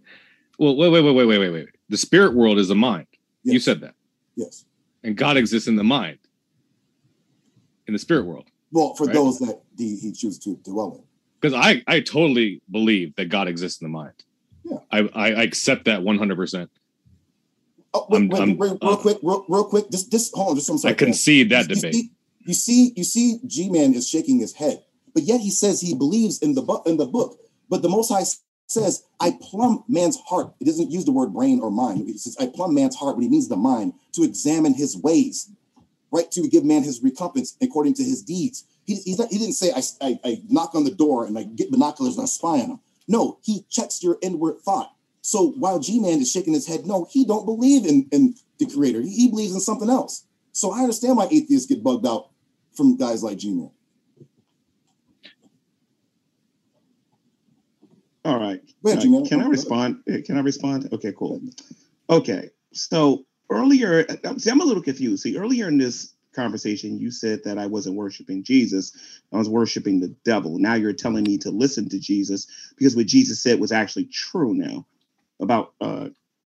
well, wait, wait, wait, wait, wait, wait, wait. The spirit world is the mind. Yes. You said that. Yes. And God exists in the mind, in the spirit world. Well, for right? those that he, he chooses to dwell in. Because I, I totally believe that God exists in the mind. Yeah. I, I, accept that 100%. Oh, wait, I'm, wait, I'm, wait, real uh, quick, real, real quick. Just, just hold on. Just I'm sorry. I concede that, that debate. You see, you see, you see G-Man is shaking his head, but yet he says he believes in the book. In the book, but the Most High says, I plumb man's heart. It doesn't use the word brain or mind. It says, I plumb man's heart, but he means the mind to examine his ways, right? To give man his recompense according to his deeds. He, not, he didn't say, I, I, I, knock on the door and I get binoculars and I spy on him. No, he checks your inward thought. So while G-Man is shaking his head, no, he don't believe in, in the creator. He, he believes in something else. So I understand why atheists get bugged out from guys like G-Man. All right. Uh, can I respond? Can I respond? Okay, cool. Okay. So earlier, see, I'm a little confused. See, earlier in this conversation, you said that I wasn't worshiping Jesus. I was worshiping the devil. Now you're telling me to listen to Jesus because what Jesus said was actually true now about uh,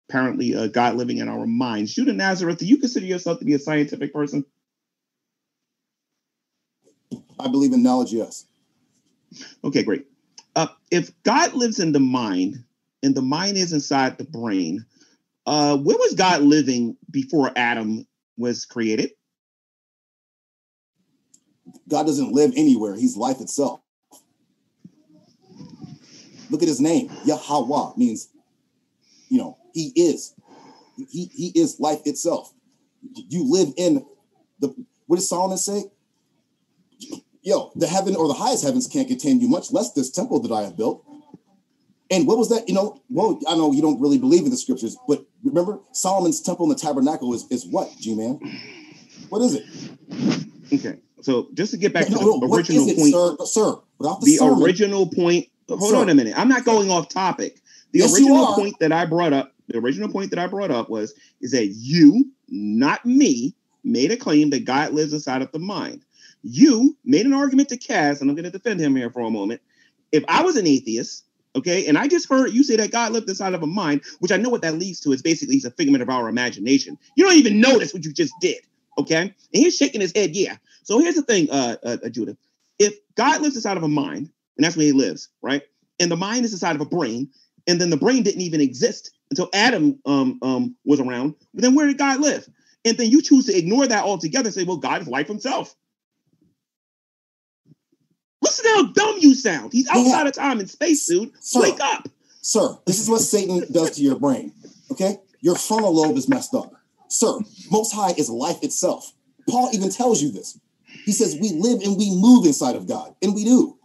apparently uh, God living in our minds. Judah Nazareth, do you consider yourself to be a scientific person? I believe in knowledge, yes. Okay, great. Uh, if God lives in the mind and the mind is inside the brain, uh, where was God living before Adam was created? God doesn't live anywhere. He's life itself. Look at his name. Yahweh means, you know, he is. He, he is life itself. You live in the, what does Solomon say? Yo, the heaven or the highest heavens can't contain you, much less this temple that I have built. And what was that? You know, well, I know you don't really believe in the scriptures, but remember Solomon's temple and the tabernacle is, is what, G man? What is it? Okay. So just to get back No, to the what original is it, point, sir? Sir, without the, the sermon, original point. Hold Sir. on a minute. I'm not going off topic. The Yes, original point that I brought up, the original point that I brought up was is that you, not me, made a claim that God lives inside of the mind. You made an argument to Kaz, and I'm going to defend him here for a moment. If I was an atheist, okay, and I just heard you say that God lived inside of a mind, which I know what that leads to is basically he's a figment of our imagination. You don't even notice what you just did, okay? And he's shaking his head, yeah. So here's the thing, uh, uh, uh, Judah. If God lives inside of a mind, and that's where he lives, right? And the mind is inside of a brain, and then the brain didn't even exist until Adam um, um, was around. But then where did God live? And then you choose to ignore that altogether and say, well, God is life himself. Listen to how dumb you sound. He's outside of time and space, dude. Sir. Wake up. Sir, this is what Satan does to your brain. Okay? Your frontal lobe is messed up. Sir, Most High is life itself. Paul even tells you this. He says we live and we move inside of God, and we do.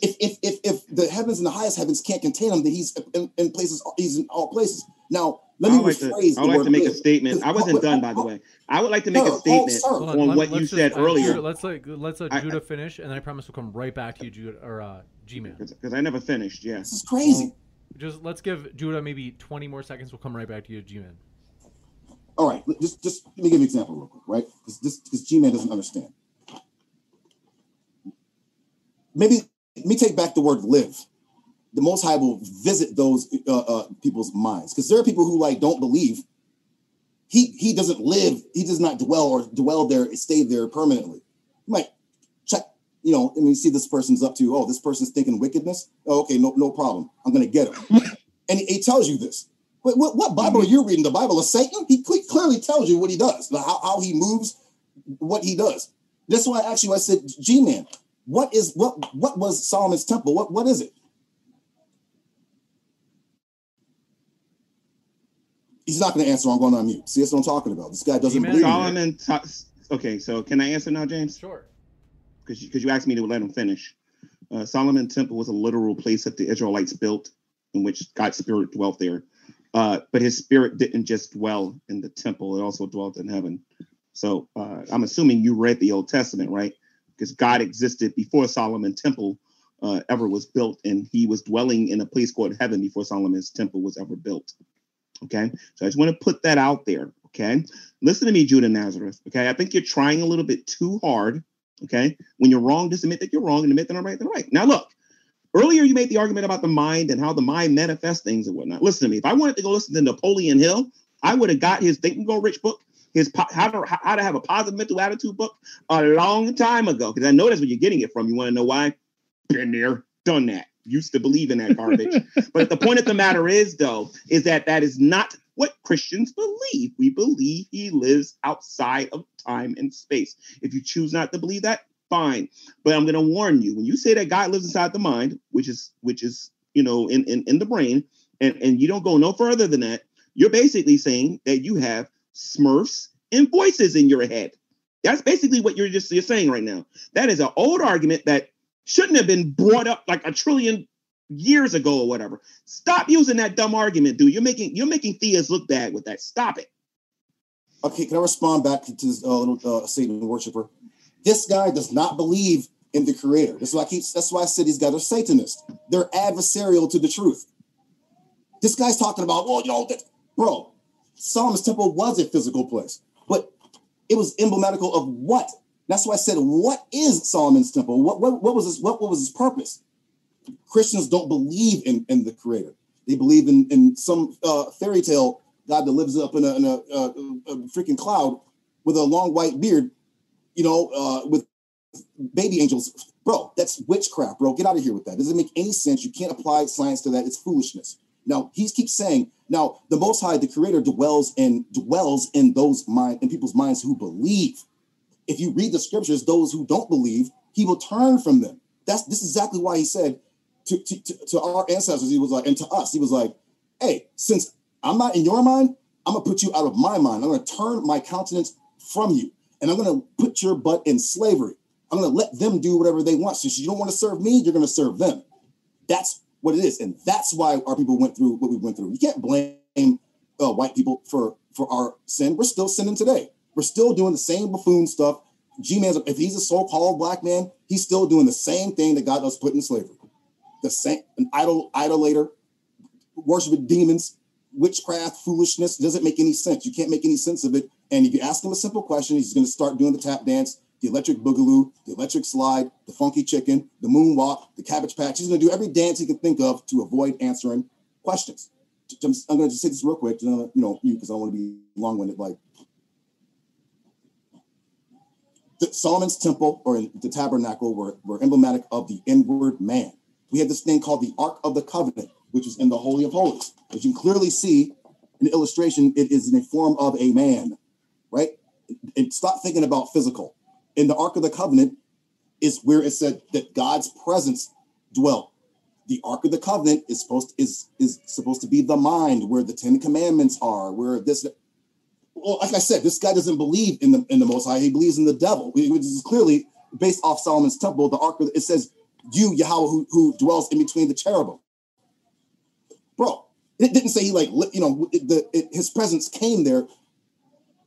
If if if, if the heavens and the highest heavens can't contain him, then he's in, in places. He's in all places. Now, let I me would like to. I would like to make a statement. I wasn't done, by the way. I would like to make Sir, a statement sir. Hold on, on, let- what you let's said just- uh, earlier. Judah, let's let let's let I- Judah finish, and then I promise we'll come right back to you, Judah or uh, G-Man. Because I never finished. Yeah. This is crazy. Just let's give Judah maybe 20 more seconds. We'll come right back to you, G-Man. All right, just just let me give you an example real quick, right? Because this because G-Man doesn't understand. Maybe let me take back the word live. The Most High will visit those uh, uh, people's minds because there are people who like don't believe. He he doesn't live. He does not dwell or dwell there, stay there permanently. You might check. You know, I mean, see this person's up to. Oh, this person's thinking wickedness. Oh, okay, no no problem. I'm gonna get him. and he, he tells you this. What, what, what Bible are you reading? The Bible of Satan? He cle- clearly tells you what he does, how, how he moves, what he does. That's why you. I said, G-man, what is what? What was Solomon's temple? What what is it? He's not going to answer. I'm going on mute. See, that's what I'm talking about. This guy doesn't G-man, believe. Solomon. ta- okay, so can I answer now, James? Sure. Because you, 'cause you asked me to let him finish. Uh, Solomon Temple was a literal place that the Israelites built, in which God's spirit dwelt there. Uh, but His spirit didn't just dwell in the temple; it also dwelt in heaven. So uh, I'm assuming you read the Old Testament, right? Because God existed before Solomon Temple uh, ever was built, and He was dwelling in a place called heaven before Solomon's temple was ever built. Okay, so I just want to put that out there. Okay, listen to me, Judah Nazareth. Okay, I think you're trying a little bit too hard. Okay, when you're wrong, just admit that you're wrong and admit that I'm right. Then I'm right. Now, look, earlier you made the argument about the mind and how the mind manifests things and whatnot. Listen to me. If I wanted to go listen to Napoleon Hill, I would have got his Think and Grow Rich book, his po- how to how to have a positive mental attitude book a long time ago. Because I know that's where you're getting it from. You want to know why? Been there, done that. Used to believe in that garbage. but the point of the matter is, though, is that that is not what Christians believe. We believe he lives outside of time and space. If you choose not to believe that, fine. But I'm going to warn you: when you say that God lives inside the mind, which is which is you know in in, in the brain, and and you don't go no further than that, you're basically saying that you have Smurfs and voices in your head. That's basically what you're just you're saying right now. That is an old argument that shouldn't have been brought up like a trillion years ago or whatever. Stop using that dumb argument, dude. You're making you're making theists look bad with that. Stop it. Okay, can I respond back to this uh, little uh, Satan worshiper? This guy does not believe in the Creator. That's why I keep. That's why I said these guys are Satanists. They're adversarial to the truth. This guy's talking about, well, you know, bro. Solomon's temple was a physical place, but It was emblematical of what? That's why I said, what is Solomon's temple? What, what, what was his what, what was his purpose? Christians don't believe in, in the creator. They believe in, in some uh, fairy tale God that lives up in a, in a, a, a freaking cloud with a long white beard, you know, uh, with baby angels. Bro, that's witchcraft, bro. Get out of here with that. It doesn't make any sense. You can't apply science to that. It's foolishness. Now he keeps saying, now the Most High, the Creator, dwells in dwells in those mind in people's minds who believe. If you read the scriptures, those who don't believe, he will turn from them. That's this is exactly why he said to, to, to, to our ancestors, he was like, and to us, he was like, hey, since I'm not in your mind, I'm gonna put you out of my mind. I'm gonna turn my countenance from you, and I'm gonna put your butt in slavery. I'm gonna let them do whatever they want. Since you don't want to serve me, you're gonna serve them. That's what it is, and that's why our people went through what we went through. You can't blame uh, white people for for our sin. We're still sinning today. We're still doing the same buffoon stuff. G-man's if he's a so-called black man, he's still doing the same thing that got us put in slavery. The same an idol idolater, worshiping demons, witchcraft, foolishness doesn't make any sense. You can't make any sense of it. And if you ask him a simple question, he's going to start doing the tap dance, the electric boogaloo, the electric slide, the funky chicken, the moonwalk, the cabbage patch. He's going to do every dance he can think of to avoid answering questions. I'm going to just say this real quick, you know, you because I want to be long-winded. Like the, Solomon's temple or the tabernacle were, were emblematic of the inward man. We had this thing called the Ark of the Covenant, which is in the Holy of Holies. As you can clearly see in the illustration, it is in the form of a man, right? And stop thinking about physical. In the Ark of the Covenant is where it said that God's presence dwelt. The Ark of the Covenant is supposed to, is is supposed to be the mind where the Ten Commandments are, where this. Well, like I said, this guy doesn't believe in the in the Most High. He believes in the devil, which is clearly based off Solomon's temple. The Ark of it says you Yahweh who, who dwells in between the cherubim bro. It didn't say he like you know the it, his presence came there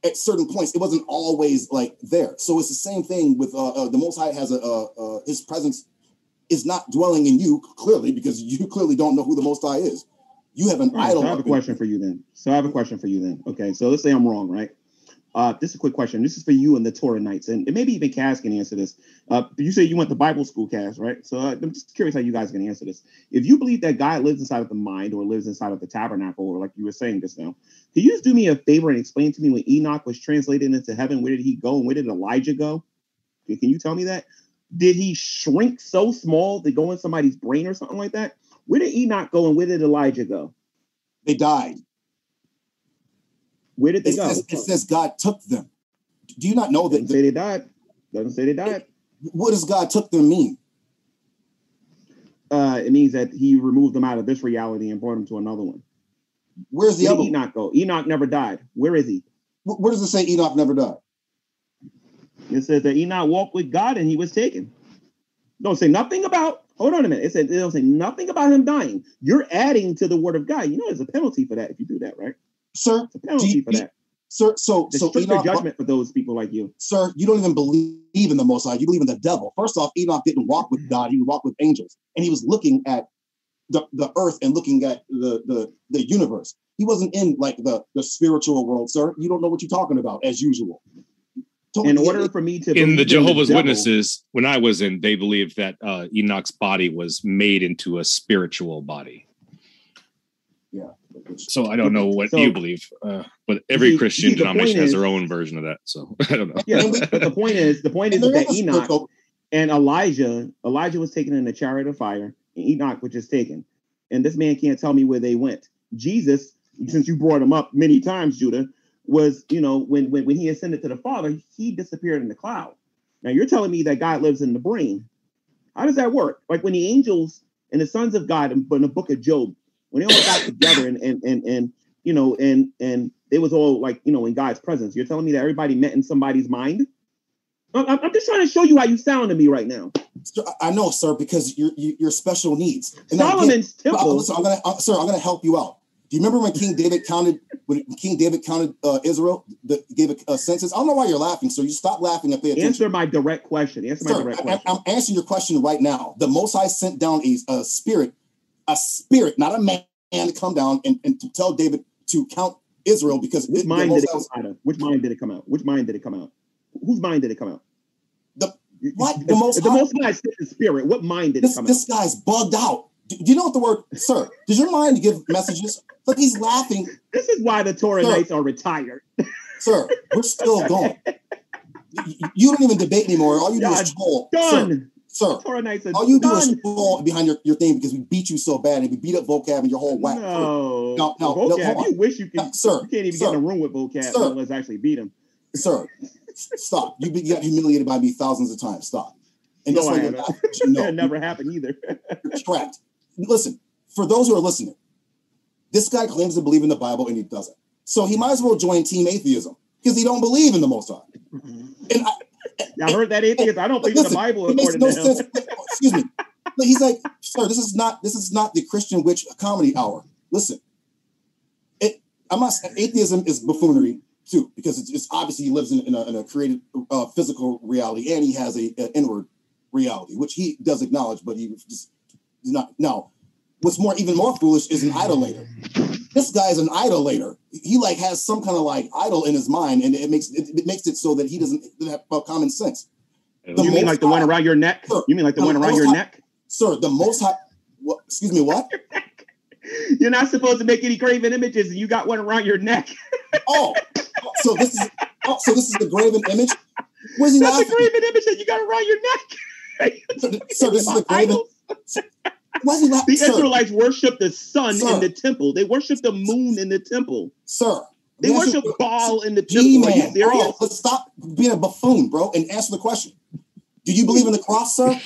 at certain points. It wasn't always like there. So it's the same thing with uh, uh the Most High has a uh, his presence is not dwelling in you clearly because you clearly don't know who the Most High is. You have an right, idol. So I have a question for you then. So I have a question for you then. Okay, so let's say I'm wrong, right? Uh, this is a quick question. This is for you and the Torah Knights, and, and maybe even Kaz can answer this. Uh, you say you went to Bible school, Kaz, right? So uh, I'm just curious how you guys can answer this. If you believe that God lives inside of the mind or lives inside of the tabernacle, or like you were saying just now, can you just do me a favor and explain to me when Enoch was translated into heaven, where did he go and where did Elijah go? Can you tell me that? Did he shrink so small to go in somebody's brain or something like that? Where did Enoch go and where did Elijah go? They died. Where did they it go? Says, it says God took them. Do you not know that? Doesn't say they died. Doesn't say they died. What does God took them mean? Uh, it means that He removed them out of this reality and brought them to another one. Where's the Where other? Enoch go? Enoch never died. Where is he? Where does it say Enoch never died? It says that Enoch walked with God and he was taken. Don't say nothing about. Hold on a minute. It says it don't say nothing about him dying. You're adding to the word of God. You know, there's a penalty for that if you do that, right? Sir, penalty you- for that. sir. So, There's so stricter Enoch, judgment for those people like you. sir, you don't even believe in the Most High. You believe in the devil. First off, Enoch didn't walk with God. He walked with angels, and he was looking at the, the earth and looking at the, the the universe. He wasn't in like the the spiritual world, sir. You don't know what you're talking about, as usual. Totally- In order for me to in the believe Jehovah's devil- Witnesses, when I was in, they believed that uh, Enoch's body was made into a spiritual body. yeah. So I don't know what So- you believe, uh, but every See- Christian see, the denomination has is- their own version of that. So I don't know. Yeah, but the point is, the point is that there that is Enoch and Elijah, Elijah was taken in the chariot of fire, and Enoch was just taken. And this man can't tell me where they went. Jesus, since you brought him up many times, Judah, was you know when when when he ascended to the Father, he disappeared in the cloud. Now you're telling me that God lives in the brain. How does that work? Like when the angels and the sons of God in, in the book of Job, when they all got together and and and and you know and and they was all like you know in God's presence. You're telling me that everybody met in somebody's mind? I'm, I'm just trying to show you how you sound to me right now. I know, sir, because you're you- you're special needs. And I Solomon's But, uh, temple. listen, I'm gonna, uh, sir, I'm gonna help you out. Do you remember when King David counted when King David counted uh, Israel, the, gave a, a census? I don't know why you're laughing, sir. You stop laughing and pay attention. Answer my direct question. Answer my Sir, direct I, question. am answering your question right now. The Most High sent down a, a spirit, a spirit, not a man, to come down and, and to tell David to count Israel because Which it, mind did it come out of? Which mind did it come out? Which mind did it come out? Whose mind did it come out? The- what? The Most the High- most high the spirit. What mind did it this, out? this guy's bugged out. Do, do you know what the word, sir? Does your mind give messages? Look, he's laughing. This is why the Torah Sir. Knights are retired. sir. We're still going. You, you don't even debate anymore. All you do is troll. Done. Sir, Are all you do is troll behind your, your thing because we beat you so bad and we beat up vocab and your whole whack. No, No, no, no, vocab. on. you wish you could. No, sir, you can't even sir, get in a room with vocab. sir. Us actually beat him. Sir, stop. You, got humiliated by me thousands of times. Stop. And No, that's I why you're haven't. laughing. You know, That never happened either. you're trapped. Listen, for those who are listening, this guy claims to believe in the Bible and he doesn't. So he might as well join Team Atheism because he don't believe in the Most High. Mm-hmm. And I, I heard that atheist. I don't believe in the Bible according no to him. Excuse me. But he's like, sir, this is not this is not the Christian witch comedy hour. Listen, it I'm not atheism is buffoonery too because it's, it's obviously he lives in, in, a, in a created uh, physical reality and he has a, a inward reality which he does acknowledge, but he just he's not. Now, what's more even more foolish is an idolater. This guy is an idolater. He like has some kind of like idol in his mind, and it makes it, it makes it so that he doesn't have common sense. The You mean like the one around your neck? Sir, You mean like the the one around your High- neck? Sir, the most high. What, excuse me, what? You're not supposed to make any graven images, and you got one around your neck. Oh, oh, so this is oh, so this is the graven image. Where's he That's a laughing? graven image that you got around your neck. So this is the graven. Idols. Why is? The Sir, Israelites worship the sun Sir. in the temple. They worship the moon in the temple. sir. They the answer- worship Baal in the G temple. Are you man, serious? bro, let's stop being a buffoon, bro, and answer the question. Do you believe in the cross, sir?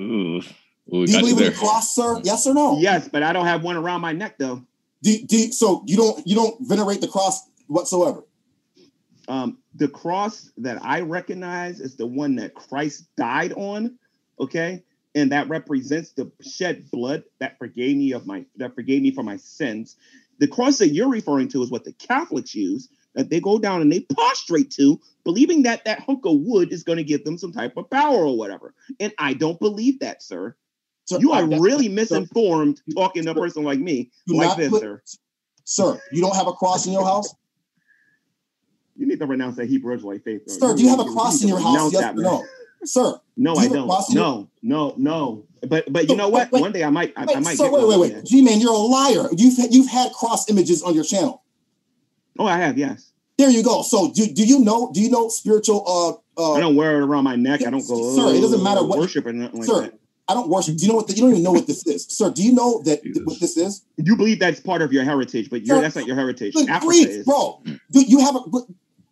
Ooh, Ooh, Do you got you believe in the cross, sir? Yes or no? Yes, but I don't have one around my neck though. Do, do so you don't you don't venerate the cross whatsoever? Um, the cross that I recognize is the one that Christ died on. Okay. And that represents the shed blood that forgave me of my that forgave me for my sins. The cross that you're referring to is what the Catholics use, that they go down and they prostrate to, believing that that hunk of wood is going to give them some type of power or whatever. And I don't believe that, sir. You are uh, that's- really misinformed talking to a person like me, like this, put- sir. Sir, you don't have a cross in your house? You need to renounce that Hebrew Israelite faith. though. Sir, do you have a cross in your house? Yes that, or no? Sir, No, Do I you have a don't. cross No, no, no. But but you So, know what? wait, wait. One day I might I, I might sir, get wait, wait, wait. G man, you're a liar. You've you've had cross images on your channel. Oh, I have, yes. There you go. So do, do you know do you know spiritual uh uh I don't wear it around my neck. I don't go Sir, it doesn't matter "Oh, what- worship or nothing like Sir, that. I don't worship. Do you know what the, you don't even know what this is? Sir, do you know that th- what this is? You believe that's part of your heritage, but you're, Sir, that's not your heritage. Good Africa grief, is. bro. Do you have a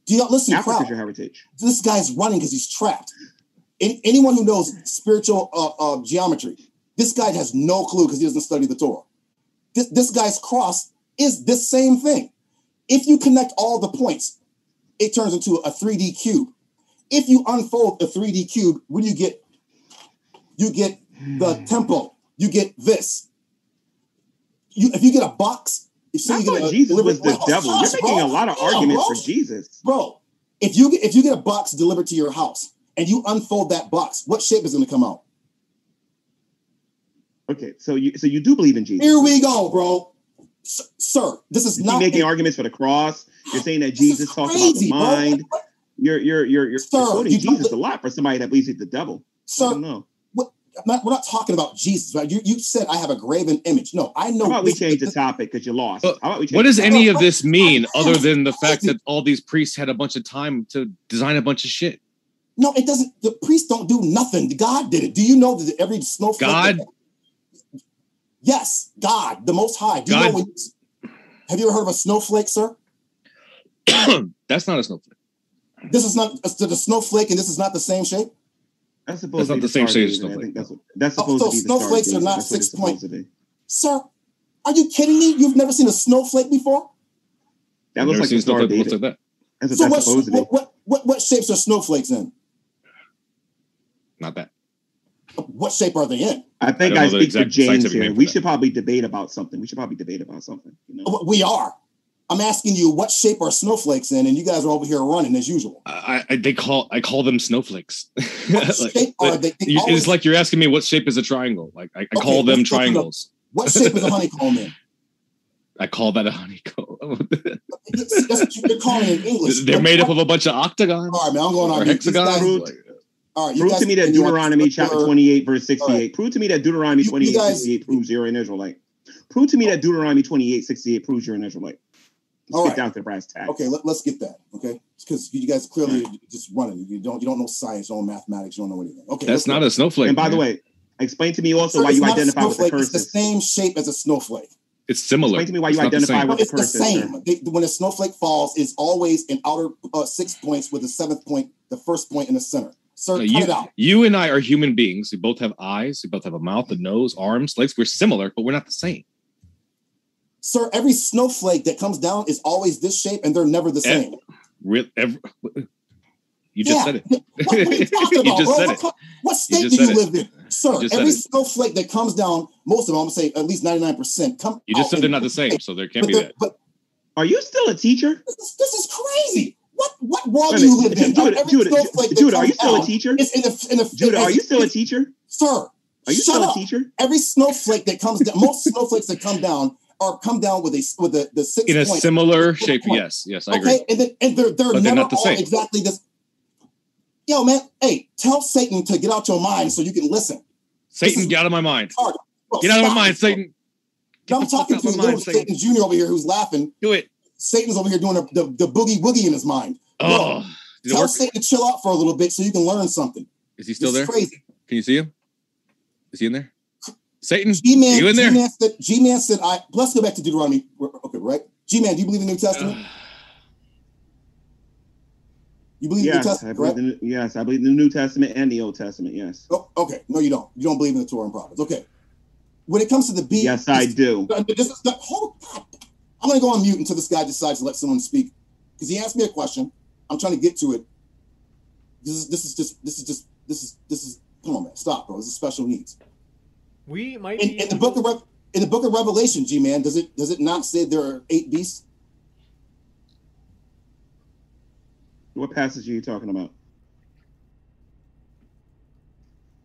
do you listen, Africa's crowd? your heritage. This guy's running because he's trapped. Any, anyone who knows spiritual uh, uh, geometry, this guy has no clue because he doesn't study the Torah. This, this guy's cross is this same thing. If you connect all the points, it turns into a 3D cube. If you unfold a 3D cube, what do you get? You get the temple. You get this. You if you get a box, if so I you get a Jesus delivered- was the Wait, devil. You're making bro. a lot of Damn, arguments bro. for Jesus. bro. If you get if you get a box delivered to your house and you unfold that box, what shape is going to come out? Okay, so you so you do believe in Jesus. Here we go, bro. S- sir, this is You not making a- arguments for the cross. You're saying that this is Jesus talks about the crazy, bro. mind. You're you're you're you're Sir, quoting you don't- Jesus a lot for somebody that believes he's the devil. I Sir, don't. I'm not, we're not talking about Jesus, right? You, you said I have a graven image. No, I know. How about we this- change the topic because you lost? But How about we What does any of this mean other than the fact that all these priests had a bunch of time to design a bunch of shit? No, it doesn't. The priests don't do nothing. God did it. Do you know that every snowflake? God? yes, God, the Most High. Do you God- know when, have you ever heard of a snowflake, sir? That's not a snowflake. This is not uh, the snowflake, and this is not the same shape. That's supposed That's to be not the same shade stargazer. as I snowflake. think that's what that's Oh, supposed so to be the snowflakes are not That's what it's six point- supposed to be. Sir, are you kidding me? You've never seen a snowflake before? That looks like seen the Star snowflake looks like that. That's So that's what, supposed to be. what, what, what, what shapes are snowflakes in? Not that. What shape are they in? I think I I, don't know the speak for James here. We should probably debate about something. We should probably debate about something. You know? We are. I'm asking you what shape are snowflakes in, and you guys are over here running as usual. I, I they call I call them snowflakes. What Like, shape are they? they you- always- it's like you're asking me what shape is a triangle. Like I, I Okay, call them let's go through the- triangles. what shape is a honeycomb in? I call that a honeycomb. That's what you're calling in English. They're made up of a bunch of octagons. All right, man. I'm going on. Or mute. These guys- hexagons. all right, Prove guys to me that. Deuteronomy chapter 28, verse 68. All right. Prove to me that Deuteronomy You- you 28, guys- 68 proves you're an Israelite. Prove to me that Deuteronomy 28, 68 proves you're an Israelite. Let's All get right. down to the brass tacks. Okay, let, us get that. Okay, because you guys clearly just running. You don't. You don't know science. You don't know mathematics. You don't know anything. Okay, That's not a snowflake. And by the way, explain to me also Sir, why you identify with the snowflake. It's the same shape as a snowflake. it's similar. Explain to me why It's you not the identify with But the it's the same. They, when a snowflake falls, it's always an outer uh, six points with the seventh point, the first point in the center. Sir, No, cut you, it out. you and I are human beings. We both have eyes. We both have a mouth, a nose, arms, legs. We're similar, but we're not the same. Sir, every snowflake that comes down is always this shape, and they're never the Ev- same. Real, ev- you just Yeah. said it. What, what are you talking You about, just bro? said What, it. co- what state just do you said it. live in? Sir, You just said every it. snowflake that comes down, most of them, I'm gonna say at least 99%, come You just out said they're not the same, so there can't But, be that. but Are you still a teacher? this is, this is crazy. What what world do you minute. live in? Judah, Every Judah, Judah, are you still a teacher? is in the in the Judah, are you still a teacher? Sir, Are you still a teacher? Every snowflake that comes down, most snowflakes that come down are come down with a with the the six In a point. similar Six shape, point. yes, yes, I okay, agree. and then and they're they're But they're not the all same. exactly this. Yo, man, hey, tell Satan to get out your mind so you can listen. Satan, is- get out of my mind. Bro, Get out of my mind. Satan. I'm talking to of little mind, Satan. Satan Jr. over here who's laughing. Do it. Satan's over here doing the, the, the boogie woogie in his mind. Bro, Oh, did it tell work? Satan to chill out for a little bit so you can learn something. Is he still this there? is crazy. Can you see him? Is he in there? Satan, G Man, you in there? G Man said, G Man said, I let's go back to Deuteronomy. Okay, right? G Man, do you believe in the New Testament? You believe in the New Yes, I Testament, right? the, yes, I believe the New Testament and the Old Testament. Yes, Oh, okay, no, you don't. You don't believe in the Torah and prophets. Okay. When it comes to the beast, yes, I do. This is the whole. I'm going to go on mute until this guy decides to let someone speak because he asked me a question. I'm trying to get to it. This is this is just this is just this is this is come on man stop bro this is special needs We might in, be in the book of Rev in the book of Revelation G man does it does it not say there are eight beasts What passage are you talking about?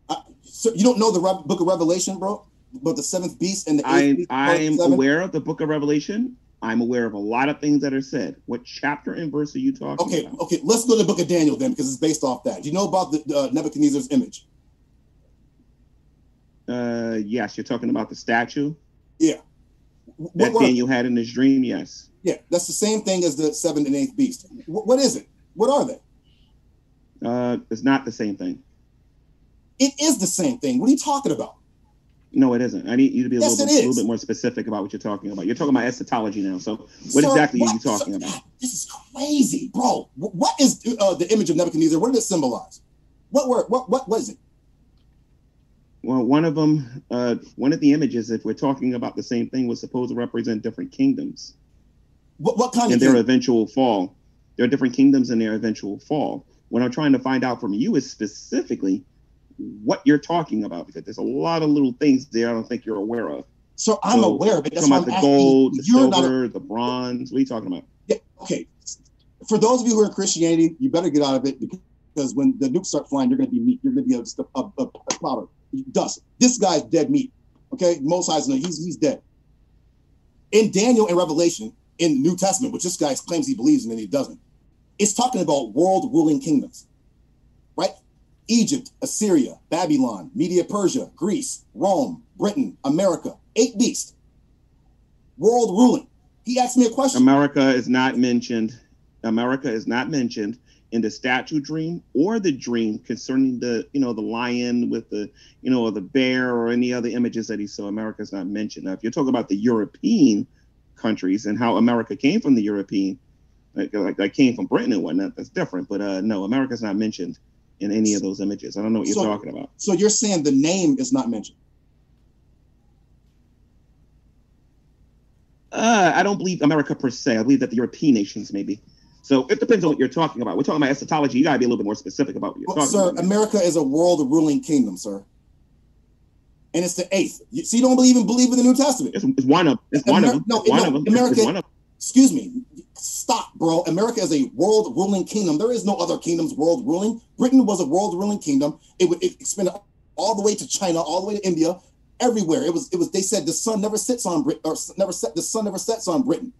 uh, so you don't know the Re- book of Revelation bro But the seventh beast and the eighth I'm beast, I'm aware of the Book of Revelation. I'm aware of a lot of things that are said. What chapter and verse are you talking okay about? okay let's go to the book of Daniel then because it's based off that do you know about the uh, Nebuchadnezzar's image Uh, yes, you're talking about the statue Wh- that what Daniel had in his dream. Yes. Yeah, that's the same thing as the seventh and eighth beast. Wh- what is it? What are they? Uh, it's not the same thing. It is the same thing. What are you talking about? No, it isn't. I need you to be a Yes, little, bit, little bit more specific about what you're talking about. You're talking about eschatology now. So, what Sir, exactly are you talking sir, about? This is crazy, bro. What is uh, the image of Nebuchadnezzar? What does it symbolize? What word? What what was it? Well, one of them, uh, one of the images, if we're talking about the same thing, was supposed to represent different kingdoms What what kind and of their king? eventual fall. There are different kingdoms and their eventual fall. What I'm trying to find out from you is specifically what you're talking about, because there's a lot of little things there I don't think you're aware of. So I'm So, aware of it. That's talking why about I'm the asking. gold, the silver, the bronze. What are you talking about? Yeah, okay. For those of you who are in Christianity, you better get out of it because when the nukes start flying, you're going to be meat. You're going to be just a, a, a, a of dust. This guy's dead meat. Okay, Most High's he's he's dead. In Daniel and Revelation, in the New Testament, which this guy claims he believes in and he doesn't, it's talking about world ruling kingdoms? Egypt, Assyria, Babylon, Media Persia, Greece, Rome, Britain, America, eight beasts, world ruling. He asked me a question. America is not mentioned. America is not mentioned in the statue dream or the dream concerning the, you know, the lion with the, you know, or the bear or any other images that he saw. America is not mentioned. Now, if you're talking about the European countries and how America came from the European, like, like that came from Britain and whatnot, that's different. But uh, no, America's not mentioned in any of those images. I don't know what you're So- talking about. So you're saying the name is not mentioned? Uh, I don't believe America per se. I believe that the European nations maybe. So it depends on what you're talking about. We're talking about eschatology. You got to be a little bit more specific about what you're Well, talking sir, about. America is a world ruling kingdom, sir. And it's the eighth. You, so you don't even believe in the New Testament. It's, it's one of it's one of them. no, It's one of them. America- It's one of Excuse me. Stop, bro. America is a world ruling kingdom. There is no other kingdoms world ruling. Britain was a world ruling kingdom. It would expand all the way to China, all the way to India. everywhere. It was it was. They said the sun never sits on Britain, or never set. The sun never sets on Britain.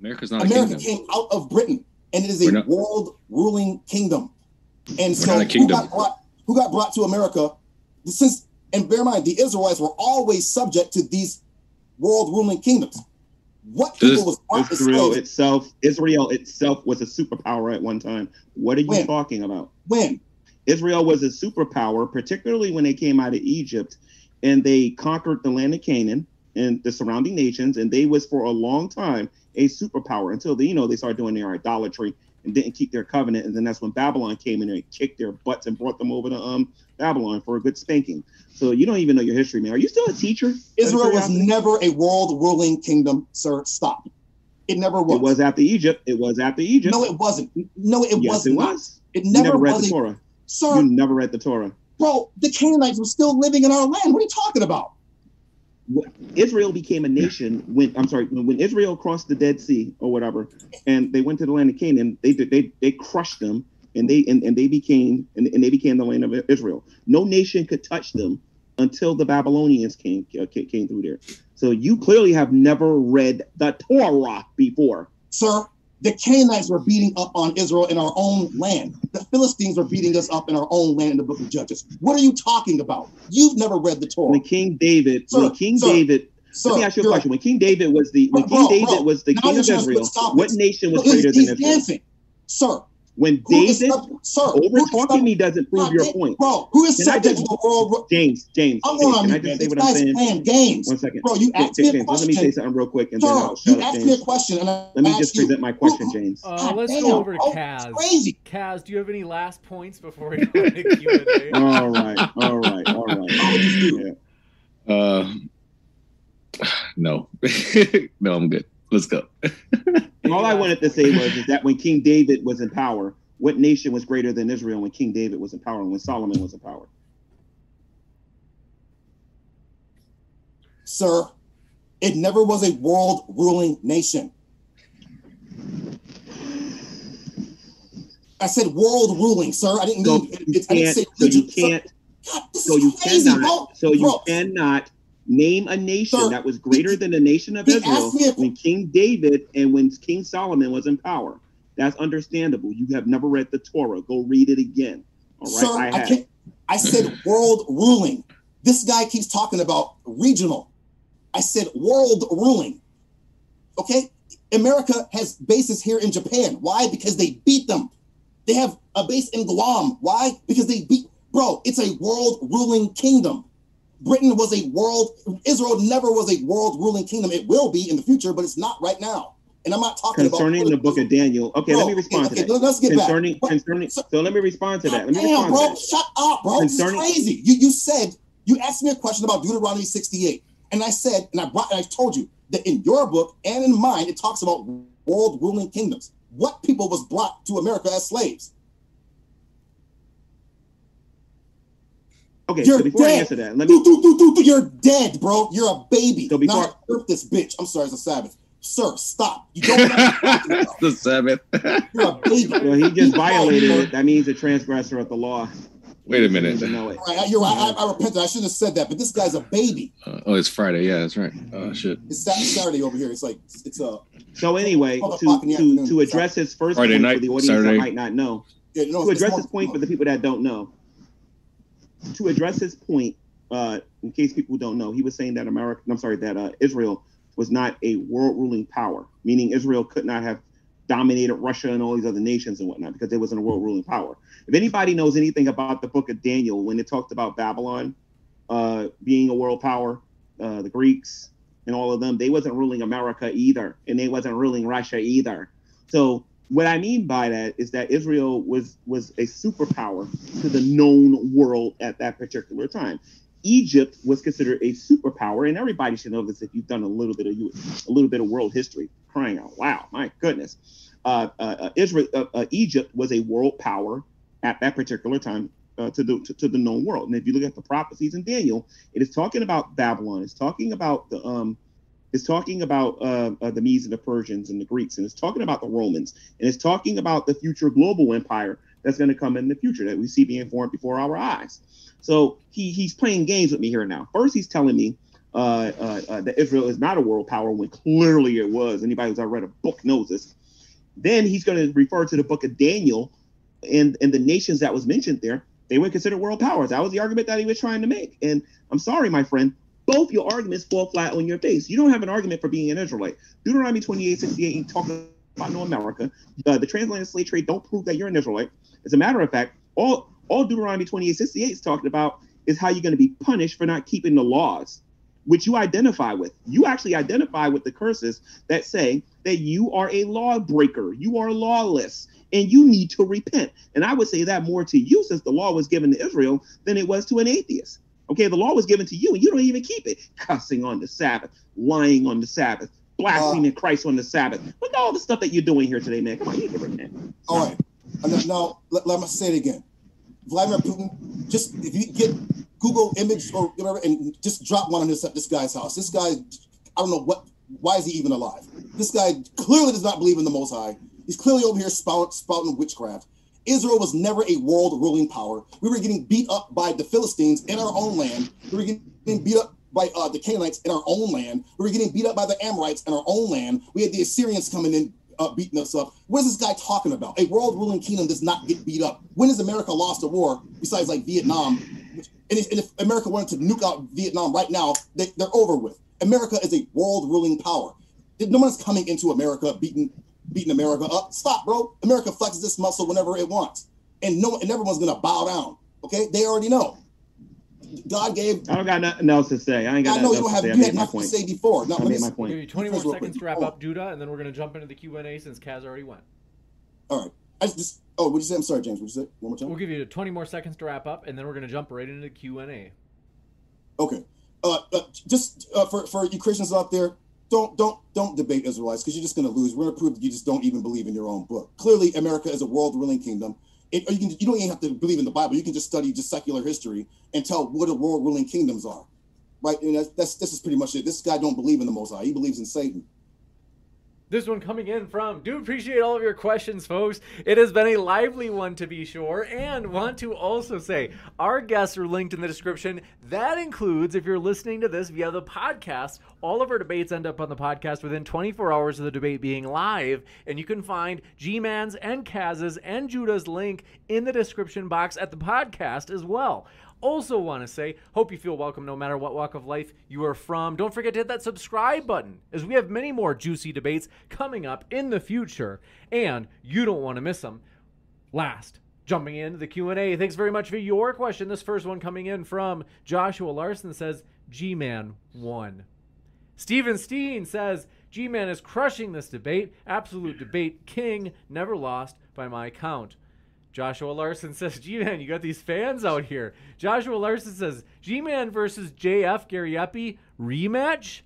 America's not America came out of Britain, and it is a not, world ruling kingdom. And so, who got, brought, who got brought to America? Since and bear in mind, the Israelites were always subject to these world ruling kingdoms. What people was Israel itself? Israel itself was a superpower at one time. What are you when? talking about? When Israel was a superpower, particularly when they came out of Egypt and they conquered the land of Canaan and the surrounding nations, and they was for a long time a superpower until they, you know, they started doing their idolatry and didn't keep their covenant. And then that's when Babylon came in and kicked their butts and brought them over to um Babylon for a good spanking. So you don't even know your history, man. Are you still a teacher? Israel was never a world ruling kingdom, sir. Stop. It never was. It was after Egypt. It was after Egypt. No, it wasn't. No, it yes, wasn't. It was. It never, never read the Torah. Sir, you never read the Torah. Bro, the Canaanites were still living in our land. What are you talking about? Israel became a nation when I'm sorry when Israel crossed the Dead Sea or whatever, and they went to the land of Canaan. They they they crushed them, and they and, and they became and, and they became the land of Israel. No nation could touch them until the Babylonians came came through there. So you clearly have never read the Torah before, sir. The Canaanites were beating up on Israel in our own land. The Philistines were beating us up in our own land in the book of Judges. What are you talking about? You've never read the Torah. When King David, sir, when King sir, David, sir, let me ask you a question. When King David was the when bro, King David bro, was the king of Israel, what nation was greater than Israel? Dancing. Sir, when David sir, over talking me doesn't prove your point. Bro, who is subject to the world? James, James. I'm James, can I just say what I'm saying? Playing games. One second. Bro, you asked me a question. Let me say something real quick and sir, then I'll shut you asked me a question and Let me just present my question, James. Uh, let's go over to Kaz. Crazy. Kaz, do you have any last points before we go into Q&A? all right, all right, all right. Yeah. Uh, no. no, I'm good. Let's go. all I wanted to say was is that when King David was in power, what nation was greater than Israel when King David was in power and when Solomon was in power? Sir, it never was a world ruling nation. I said world ruling, sir. I didn't so mean it, I didn't say so you can't God, so you crazy, cannot bro. so you bro. cannot name a nation sir, that was greater he, than the nation of Israel when King David and when King Solomon was in power. That's understandable. You have never read the Torah. Go read it again. All right. Sir, I, I, I said world ruling. This guy keeps talking about regional. I said world ruling. Okay? America has bases here in Japan. Why? Because they beat them. They have a base in Guam. Why? Because they beat. Bro, it's a world ruling kingdom. Britain was a world, Israel never was a world ruling kingdom. It will be in the future, but it's not right now. And I'm not talking concerning about the book of Daniel. Okay, bro, let me respond okay, to that. Let's get concerning, back. Concerning, so, so, let me respond to that. Let me damn, respond bro, to that. shut up, bro. Concerning, this is crazy. You you said you asked me a question about Deuteronomy 68, and I said, and I brought, and I told you that in your book and in mine, it talks about world ruling kingdoms. What people was brought to America as slaves? Okay, you're so before dead. I answer that, let me. Do, do, do, you're dead, bro. You're a baby. So before, not this bitch. I'm sorry, it's a Sabbath. Sir, stop. You don't It's the Sabbath. You're a baby. Well, he just violated it. That means a transgressor of the law. Wait a minute. Know it. Right, you're right. I, I repented. I shouldn't have said that. But this guy's a baby. Uh, oh, it's Friday. Yeah, that's right. Oh shit. It's Saturday over here. It's like it's a. Uh, so anyway, to to, to address his first Friday point night, for the audience Saturday. that might not know, yeah, no, to address his point for the people that don't know, to address his point, uh, in case people don't know, he was saying that America, I'm sorry, that uh, Israel was not a world ruling power, meaning Israel could not have dominated Russia and all these other nations and whatnot because it wasn't a world ruling power. If anybody knows anything about the book of Daniel, when it talked about Babylon uh, being a world power, uh, the Greeks and all of them, they wasn't ruling America either, and they wasn't ruling Russia either. So what I mean by that is that Israel was was a superpower to the known world at that particular time. Egypt was considered a superpower, and everybody should know this if you've done a little bit of you a little bit of world history. Crying out loud, my goodness! Uh, uh, uh Israel, uh, uh, Egypt was a world power at that particular time uh, to the to, to, the known world. And if you look at the prophecies in Daniel, it is talking about Babylon. It's talking about the um, it's talking about the Medes and the Persians and the Greeks, and it's talking about the Romans, and it's talking about the future global empire that's going to come in the future that we see being formed before our eyes. So he he's playing games with me here now. First, he's telling me uh, uh, uh, that Israel is not a world power when clearly it was. Anybody who's ever read a book knows this. Then he's going to refer to the book of Daniel and and the nations that was mentioned there. They were considered world powers. That was the argument that he was trying to make. And I'm sorry, my friend, both your arguments fall flat on your face. You don't have an argument for being an Israelite. Deuteronomy 28, 68, you talk about no America. Uh, the transatlantic slave trade don't prove that you're an Israelite. As a matter of fact, all all Deuteronomy 28, 68 is talking about is how you're going to be punished for not keeping the laws, which you identify with. You actually identify with the curses that say that you are a lawbreaker, you are lawless, and you need to repent. And I would say that more to you since the law was given to Israel than it was to an atheist. Okay, the law was given to you and you don't even keep it. Cussing on the Sabbath, lying on the Sabbath, blaspheming uh, Christ on the Sabbath. Look at all the stuff that you're doing here today, man. Come on, you can repent. All right. Now, let, let me say it again. Vladimir Putin, just if you get Google image or whatever and just drop one on this this guy's house. This guy, I don't know what why is he even alive? This guy clearly does not believe in the most high. He's clearly over here spout, spouting witchcraft. Israel was never a world ruling power. We were getting beat up by the Philistines in our own land. We were getting beat up by uh, the Canaanites in our own land. We were getting beat up by the Amorites in our own land. We had the Assyrians coming in, uh, beating us up. What is this guy talking about? A world ruling kingdom does not get beat up. When has America lost a war besides like Vietnam? And if, and if America wanted to nuke out Vietnam right now, they, they're over with. America is a world ruling power. No one's coming into America beating beating America up. Stop, bro. America flexes this muscle whenever it wants, and no, and everyone's gonna bow down. Okay, they already know. God gave. I don't got nothing else to say. I ain't got. I know you don't have. You had nothing to say before. No, I made my point. Give you 20 more seconds quick. to wrap up, Judah, and then we're gonna jump into the Q and A since Kaz already went. All right. I just. Oh, what did you say? I'm sorry, James. What did you say? One more time. We'll give you 20 more seconds to wrap up, and then we're gonna jump right into the Q and A. Okay. Uh, uh, just uh, for for you Christians out there, don't don't don't debate Israelites because you're just going to lose. We're going to prove that you just don't even believe in your own book. Clearly, America is a world ruling kingdom. It, you can you don't even have to believe in the Bible. You can just study just secular history and tell what the world ruling kingdoms are, right? And that's, that's this is pretty much it. This guy don't believe in the Most He believes in Satan. This one coming in from, do appreciate all of your questions, folks. It has been a lively one to be sure. And want to also say, our guests are linked in the description. That includes, if you're listening to this via the podcast, all of our debates end up on the podcast within 24 hours of the debate being live. And you can find G Man's and Kaz's and Judah's link in the description box at the podcast as well. Also, want to say, hope you feel welcome no matter what walk of life you are from. Don't forget to hit that subscribe button, as we have many more juicy debates coming up in the future, and you don't want to miss them. Last, jumping into the Q&A. Thanks very much for your question. This first one coming in from Joshua Larson says, G-Man won. Steven Steen says, G-Man is crushing this debate. Absolute debate king, never lost by my count. Joshua Larson says, G Man, you got these fans out here. Joshua Larson says, G Man versus JF Gariepy rematch?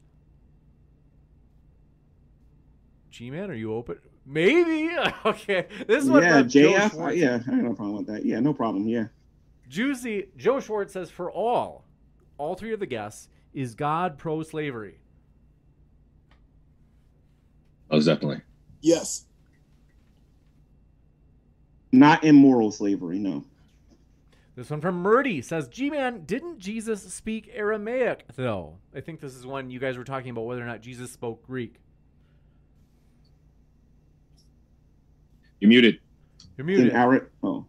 G Man, are you open? Maybe. okay. This is what Yeah, JF. Uh, yeah, I have no problem with that. Yeah, no problem. Yeah. Juicy Joe Schwartz says, for all, all three of the guests, is God pro slavery? Oh, definitely. Yes. Not immoral slavery, no. This one from Murdy says, G Man, didn't Jesus speak Aramaic, though? I think this is one you guys were talking about whether or not Jesus spoke Greek. You're muted. You're muted. Ara- oh.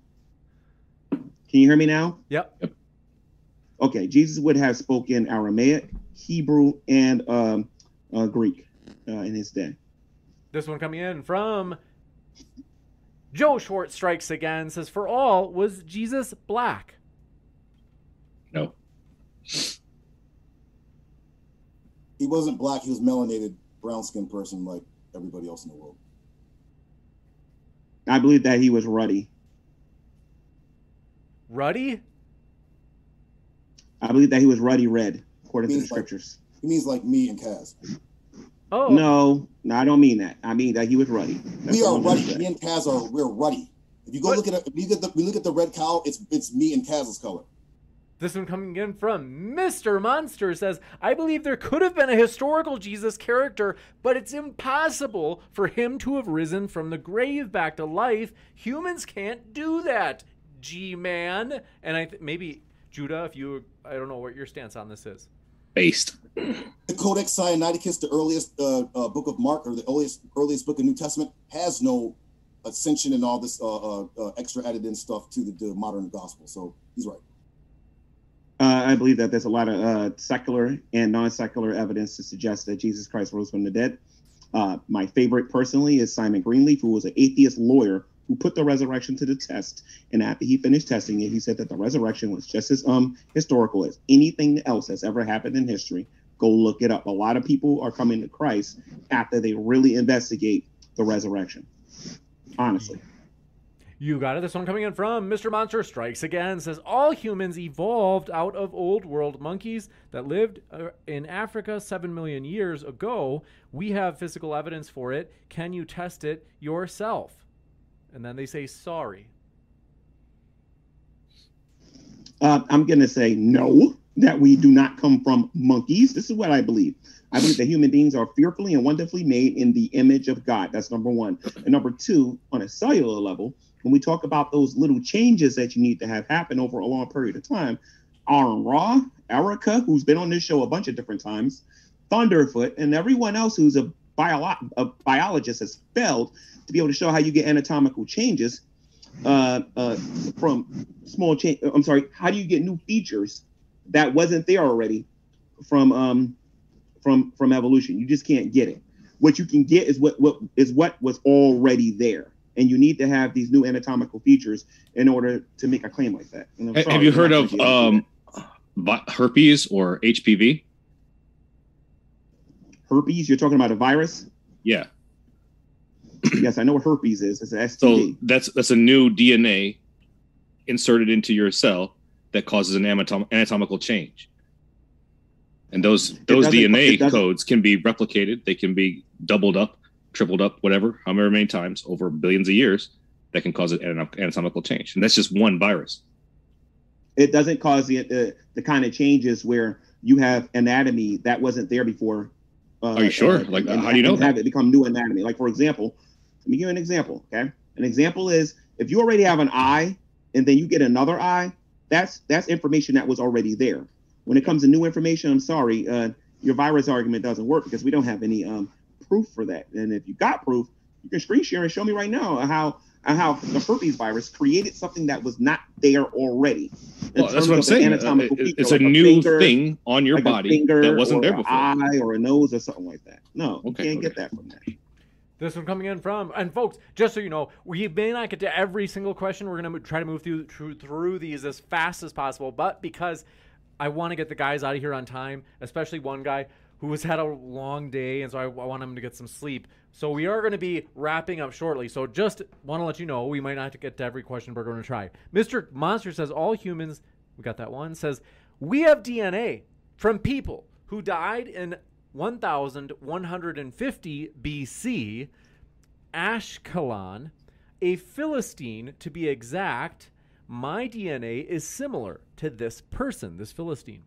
Can you hear me now? Yep. yep. Okay, Jesus would have spoken Aramaic, Hebrew, and um, uh, Greek uh, in his day. This one coming in from Joe Schwartz strikes again, says, For all, was Jesus black? No. He wasn't black, he was melanated, brown skinned person like everybody else in the world. I believe that he was ruddy. Ruddy? I believe that he was ruddy red, according to the scriptures. Like, he means like me and Kaz. Oh no, no, I don't mean that. I mean that he was ruddy. That's we are ruddy. Me and Kaz are we're ruddy. If you go what? look at it, if you get the we look at the red cow, it's it's me and Kaz's color. This one coming in from Mr. Monster says, I believe there could have been a historical Jesus character, but it's impossible for him to have risen from the grave back to life. Humans can't do that, G Man. And I th- maybe Judah, if you, I don't know what your stance on this is. Based. The Codex Sinaiticus, the earliest uh, uh, book of Mark or the earliest earliest book of New Testament, has no ascension and all this uh, uh, uh, extra added in stuff to the, the modern gospel. So he's right. Uh, I believe that there's a lot of uh, secular and non-secular evidence to suggest that Jesus Christ rose from the dead. Uh, my favorite personally is Simon Greenleaf, who was an atheist lawyer who put the resurrection to the test. And after he finished testing it, he said that the resurrection was just as um historical as anything else that's ever happened in history. Go look it up. A lot of people are coming to Christ after they really investigate the resurrection. Honestly. You got it. This one coming in from Mr. Monster Strikes Again says all humans evolved out of old world monkeys that lived uh, in Africa 7 million years ago. We have physical evidence for it. Can you test it yourself? And then they say sorry. Uh, I'm going to say no, that we do not come from monkeys. This is what I believe. I believe that human beings are fearfully and wonderfully made in the image of God. That's number one. And number two, on a cellular level, when we talk about those little changes that you need to have happen over a long period of time, Aaron Ra, Erica, who's been on this show a bunch of different times, Thunderfoot, and everyone else who's a, bio- a biologist has failed to be able to show how you get anatomical changes uh, uh, from small change. I'm sorry, how do you get new features that wasn't there already from um, from from evolution? You just can't get it. What you can get is what what is what was already there and you need to have these new anatomical features in order to make a claim like that. Sorry, have you heard of um, herpes or HPV? Herpes? You're talking about a virus? Yeah. yes, I know what herpes is. It's an STD. So that's that's a new DNA inserted into your cell that causes an anatom- anatomical change. And those those DNA codes can be replicated. They can be doubled up tripled up, whatever, however many times over billions of years, that can cause an anatomical change. And that's just one virus. It doesn't cause the, the, the kind of changes where you have anatomy that wasn't there before. Uh, Are you sure? Uh, like, and, how do you know have it become new anatomy? Like, for example, let me give you an example. Okay, an example is if you already have an eye and then you get another eye, that's that's information that was already there. When it comes to new information, I'm sorry, uh, your virus argument doesn't work because we don't have any um, proof for that. And if you got proof, you can screen share and show me right now how how the herpes virus created something that was not there already. Well, that's what I'm saying. Uh, it's like a, a new finger, thing on your like body that wasn't there before. Eye or a nose or something like that. No, okay, you can't okay. get that from that. This one coming in from, and folks, just so you know, we may not get to every single question. We're going to try to move through, through through these as fast as possible, but because I want to get the guys out of here on time, especially one guy who has had a long day, and so I, I want him to get some sleep. So we are going to be wrapping up shortly. So just want to let you know we might not get to every question, but we're going to try. Mr. Monster says all humans, we got that one, says we have DNA from people who died in 1150 BC, Ashkelon, a Philistine to be exact. My DNA is similar to this person, this Philistine.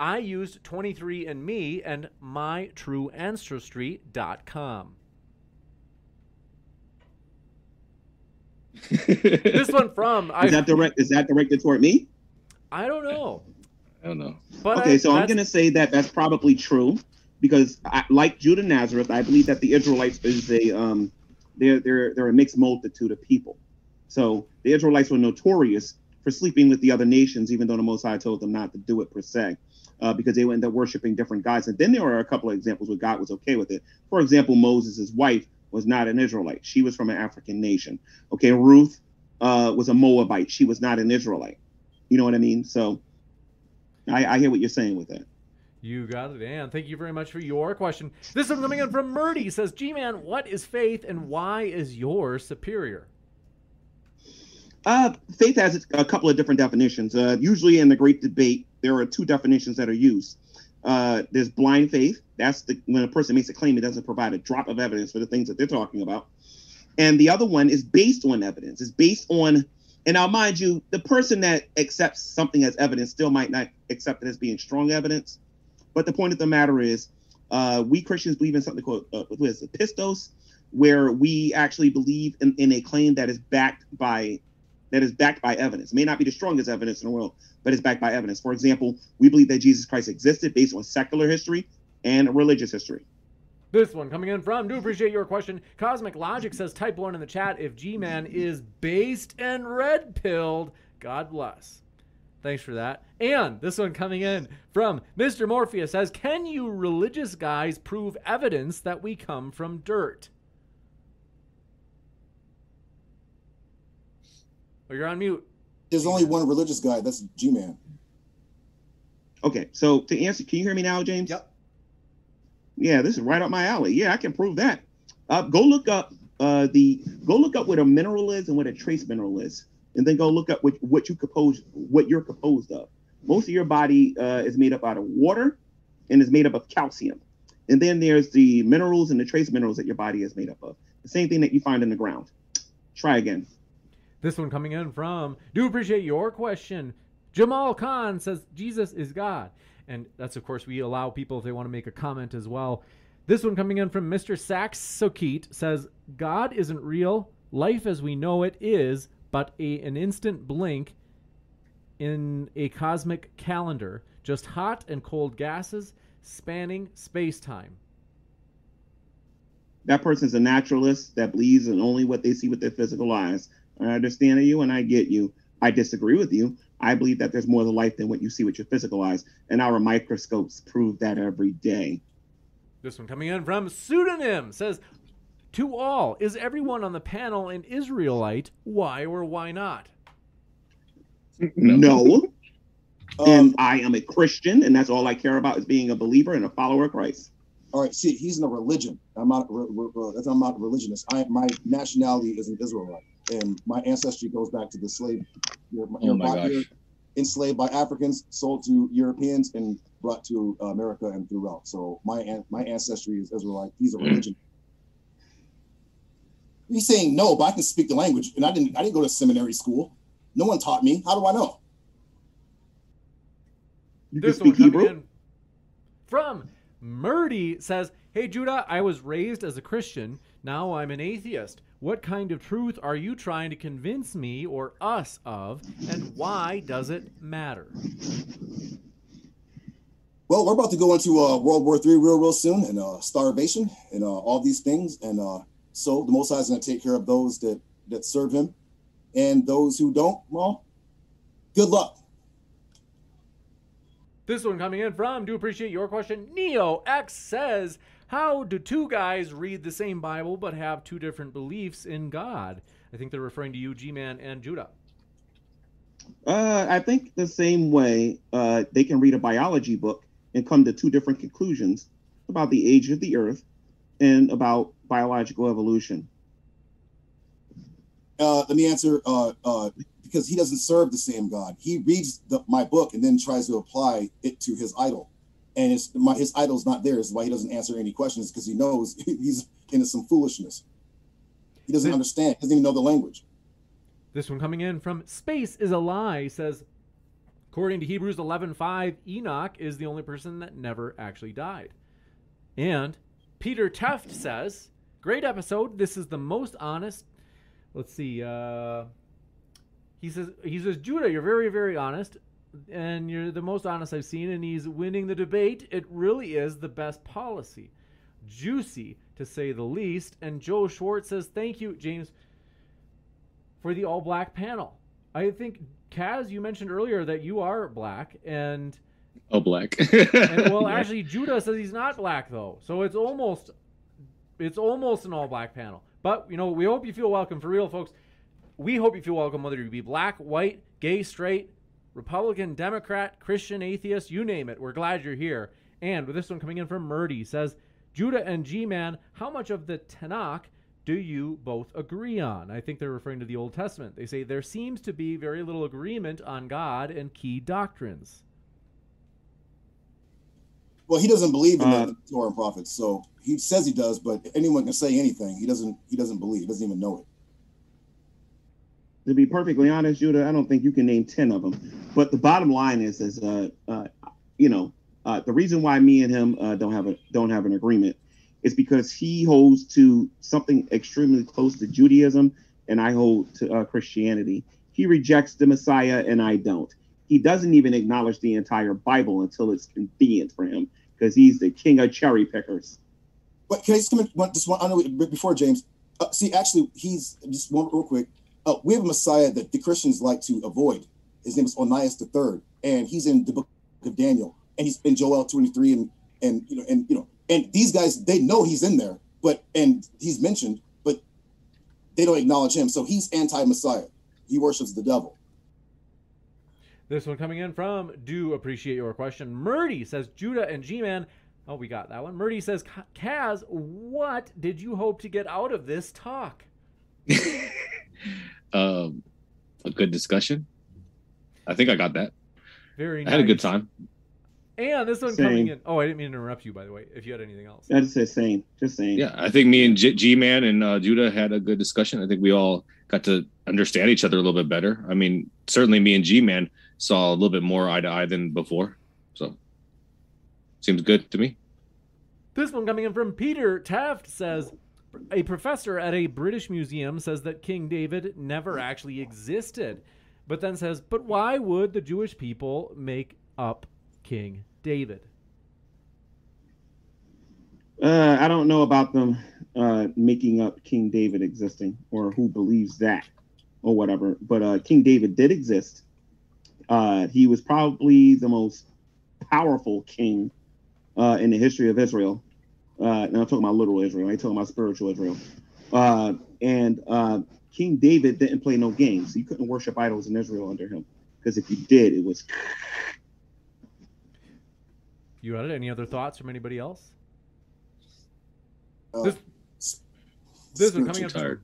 I used 23andMe and mytrueancestry.com. this one from is I, that direct? Is that directed toward me? I don't know. I don't know. But okay, I, so I'm gonna say that that's probably true because, I, like Judah Nazareth, I believe that the Israelites is a um, they're they're they're a mixed multitude of people. So the Israelites were notorious for sleeping with the other nations, even though the Most High told them not to do it per se uh, because they end up worshiping different gods. And then there are a couple of examples where God was okay with it. For example, Moses' wife was not an Israelite; she was from an African nation. Okay, Ruth uh, was a Moabite; she was not an Israelite. You know what I mean? So I, I hear what you're saying with that. You got it, and thank you very much for your question. This is coming in from Murdy. Says, "G-man, what is faith, and why is yours superior?" Uh, faith has a couple of different definitions. Uh, usually, in the great debate, there are two definitions that are used. Uh, there's blind faith. That's the when a person makes a claim, it doesn't provide a drop of evidence for the things that they're talking about. And the other one is based on evidence. It's based on, and now mind you, the person that accepts something as evidence still might not accept it as being strong evidence. But the point of the matter is, uh, we Christians believe in something called uh, what is it, pistos, where we actually believe in, in a claim that is backed by that is backed by evidence. It may not be the strongest evidence in the world, but it's backed by evidence. For example, we believe that Jesus Christ existed based on secular history and religious history. This one coming in from, do appreciate your question. Cosmic Logic says, type one in the chat if G Man is based and red pilled. God bless. Thanks for that. And this one coming in from Mr. Morpheus says, Can you religious guys prove evidence that we come from dirt? Oh, you're on mute. There's only one religious guy. That's G Man. Okay, so to answer, can you hear me now, James? Yep. Yeah, this is right up my alley. Yeah, I can prove that. Uh, go look up uh, the go look up what a mineral is and what a trace mineral is, and then go look up what what you compose what you're composed of. Most of your body uh, is made up out of water, and is made up of calcium. And then there's the minerals and the trace minerals that your body is made up of. The same thing that you find in the ground. Try again. This one coming in from, do appreciate your question. Jamal Khan says, Jesus is God. And that's, of course, we allow people if they want to make a comment as well. This one coming in from Mr. Sax Sokit says, God isn't real. Life as we know it is but a, an instant blink in a cosmic calendar, just hot and cold gases spanning space time. That person's a naturalist that believes in only what they see with their physical eyes. I understand you and I get you. I disagree with you. I believe that there's more to life than what you see with your physical eyes, and our microscopes prove that every day. This one coming in from Pseudonym says, To all, is everyone on the panel an Israelite? Why or why not? No. no. and um, I am a Christian, and that's all I care about is being a believer and a follower of Christ. All right, see, he's in a religion. I'm not. That's I'm not a religionist. I my nationality is an Israelite and my ancestry goes back to the slave. You know, oh my gosh. enslaved by Africans, sold to Europeans, and brought to America and throughout. So my my ancestry is Israelite. He's a mm. religion. He's saying no, but I can speak the language, and I didn't. I didn't go to seminary school. No one taught me. How do I know? You can speak Hebrew. From Murdy says, "Hey Judah, I was raised as a Christian. Now I'm an atheist. What kind of truth are you trying to convince me or us of, and why does it matter? Well, we're about to go into uh, World War III real, real soon, and uh, starvation, and uh, all these things. And uh, so the Most High is going to take care of those that that serve Him, and those who don't. Well, good luck. This one coming in from, do appreciate your question. Neo X says, how do two guys read the same Bible but have two different beliefs in God? I think they're referring to you, G Man, and Judah. Uh, I think the same way uh, they can read a biology book and come to two different conclusions about the age of the Earth and about biological evolution. Uh, let me answer uh, uh, because he doesn't serve the same God. He reads the, my book and then tries to apply it to his idol and his my, his idol's not there. Is why he doesn't answer any questions because he knows he's into some foolishness. He doesn't this, understand. Doesn't even know the language. This one coming in from Space is a lie says, according to Hebrews 11:5, Enoch is the only person that never actually died. And Peter Teft says, great episode. This is the most honest. Let's see. Uh, he says he says Judah, you're very very honest and you're the most honest I've seen, and he's winning the debate. It really is the best policy. Juicy, to say the least. And Joe Schwartz says, Thank you, James, for the all black panel. I think, Kaz, you mentioned earlier that you are black, and. Oh, black. and, well, actually, Judah says he's not black, though. So it's almost. It's almost an all black panel. But, you know, we hope you feel welcome. For real, folks, we hope you feel welcome whether you be black, white, gay, straight, Republican, Democrat, Christian, atheist, you name it. We're glad you're here. And with this one coming in from Murdy says, Judah and G Man, how much of the Tanakh do you both agree on? I think they're referring to the Old Testament. They say there seems to be very little agreement on God and key doctrines. Well, he doesn't believe in uh, the Torah and prophets, so he says he does, but anyone can say anything. He doesn't. He doesn't believe. He doesn't even know it to be perfectly honest, Judah, I don't think you can name 10 of them. But the bottom line is, is uh, uh, you know, uh, the reason why me and him uh, don't have a don't have an agreement is because he holds to something extremely close to Judaism, and I hold to uh, Christianity. he rejects the Messiah and I don't. He doesn't even acknowledge the entire Bible until it's convenient for him because he's the king of cherry pickers. But can I just come in one, just one? I know before James. Uh, see, actually, he's just one real quick. Uh, we have a Messiah that the Christians like to avoid. His name is Onias the Third, and he's in the book of Daniel, and he's in Joel 23, and and you know, and you know, and these guys they know he's in there, but and he's mentioned, but they don't acknowledge him. So he's anti-Messiah. He worships the devil. This one coming in from Do Appreciate Your Question. Murdy says Judah and G Man. Oh, we got that one. Murdy says, Kaz, what did you hope to get out of this talk? um, a good discussion. I think I got that. Very. I had a good time. And this one same. coming in. Oh, I didn't mean to interrupt you, by the way. If you had anything else, I just say same. Just saying. Yeah, I think me and G Man and uh, Judah had a good discussion. I think we all got to understand each other a little bit better. I mean, certainly me and G Man saw a little bit more eye to eye than before. So seems good to me. This one coming in from Peter Taft says a professor at a British museum says that King David never actually existed, but then says, but why would the Jewish people make up King David? Uh, I don't know about them uh, making up King David existing or who believes that or whatever, but uh, King David did exist. Uh, he was probably the most powerful king uh, in the history of Israel. Uh, and I'm talking about literal Israel. I'm talking about spiritual Israel. Uh, and uh, King David didn't play no games. You couldn't worship idols in Israel under him because if you did, it was. You had it? Any other thoughts from anybody else? Uh, this this one coming up. Tired.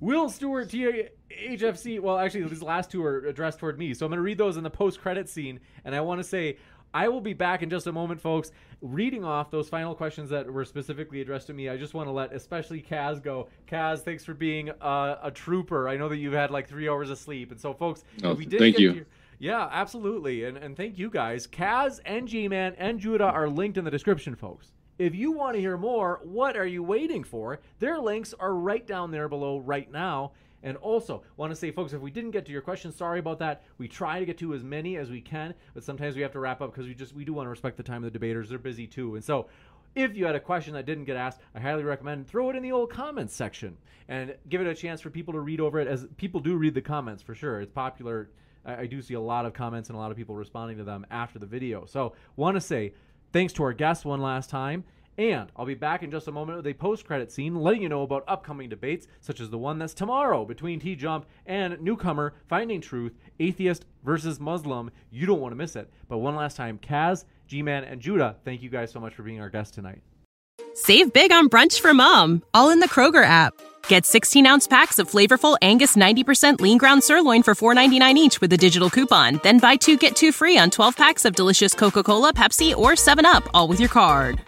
Will Stewart, THFC. Well, actually, these last two are addressed toward me, so I'm going to read those in the post-credit scene. And I want to say, I will be back in just a moment, folks, reading off those final questions that were specifically addressed to me. I just want to let, especially Kaz, go. Kaz, thanks for being a, a trooper. I know that you've had like three hours of sleep, and so, folks, oh, we did thank you. Your, yeah, absolutely, and and thank you guys. Kaz and G-Man and Judah are linked in the description, folks. If you want to hear more, what are you waiting for? Their links are right down there below right now. And also, want to say, folks, if we didn't get to your question, sorry about that. We try to get to as many as we can, but sometimes we have to wrap up because we just we do want to respect the time of the debaters. They're busy too, and so. If you had a question that didn't get asked, I highly recommend throw it in the old comments section and give it a chance for people to read over it. As people do read the comments for sure, it's popular. I, I do see a lot of comments and a lot of people responding to them after the video. So, want to say thanks to our guests one last time. And I'll be back in just a moment with a post credit scene letting you know about upcoming debates, such as the one that's tomorrow between T Jump and newcomer Finding Truth, Atheist versus Muslim. You don't want to miss it. But one last time, Kaz, G Man, and Judah, thank you guys so much for being our guests tonight. Save big on brunch for mom, all in the Kroger app. Get 16 ounce packs of flavorful Angus 90% lean ground sirloin for $4.99 each with a digital coupon. Then buy two get two free on 12 packs of delicious Coca Cola, Pepsi, or 7UP, all with your card.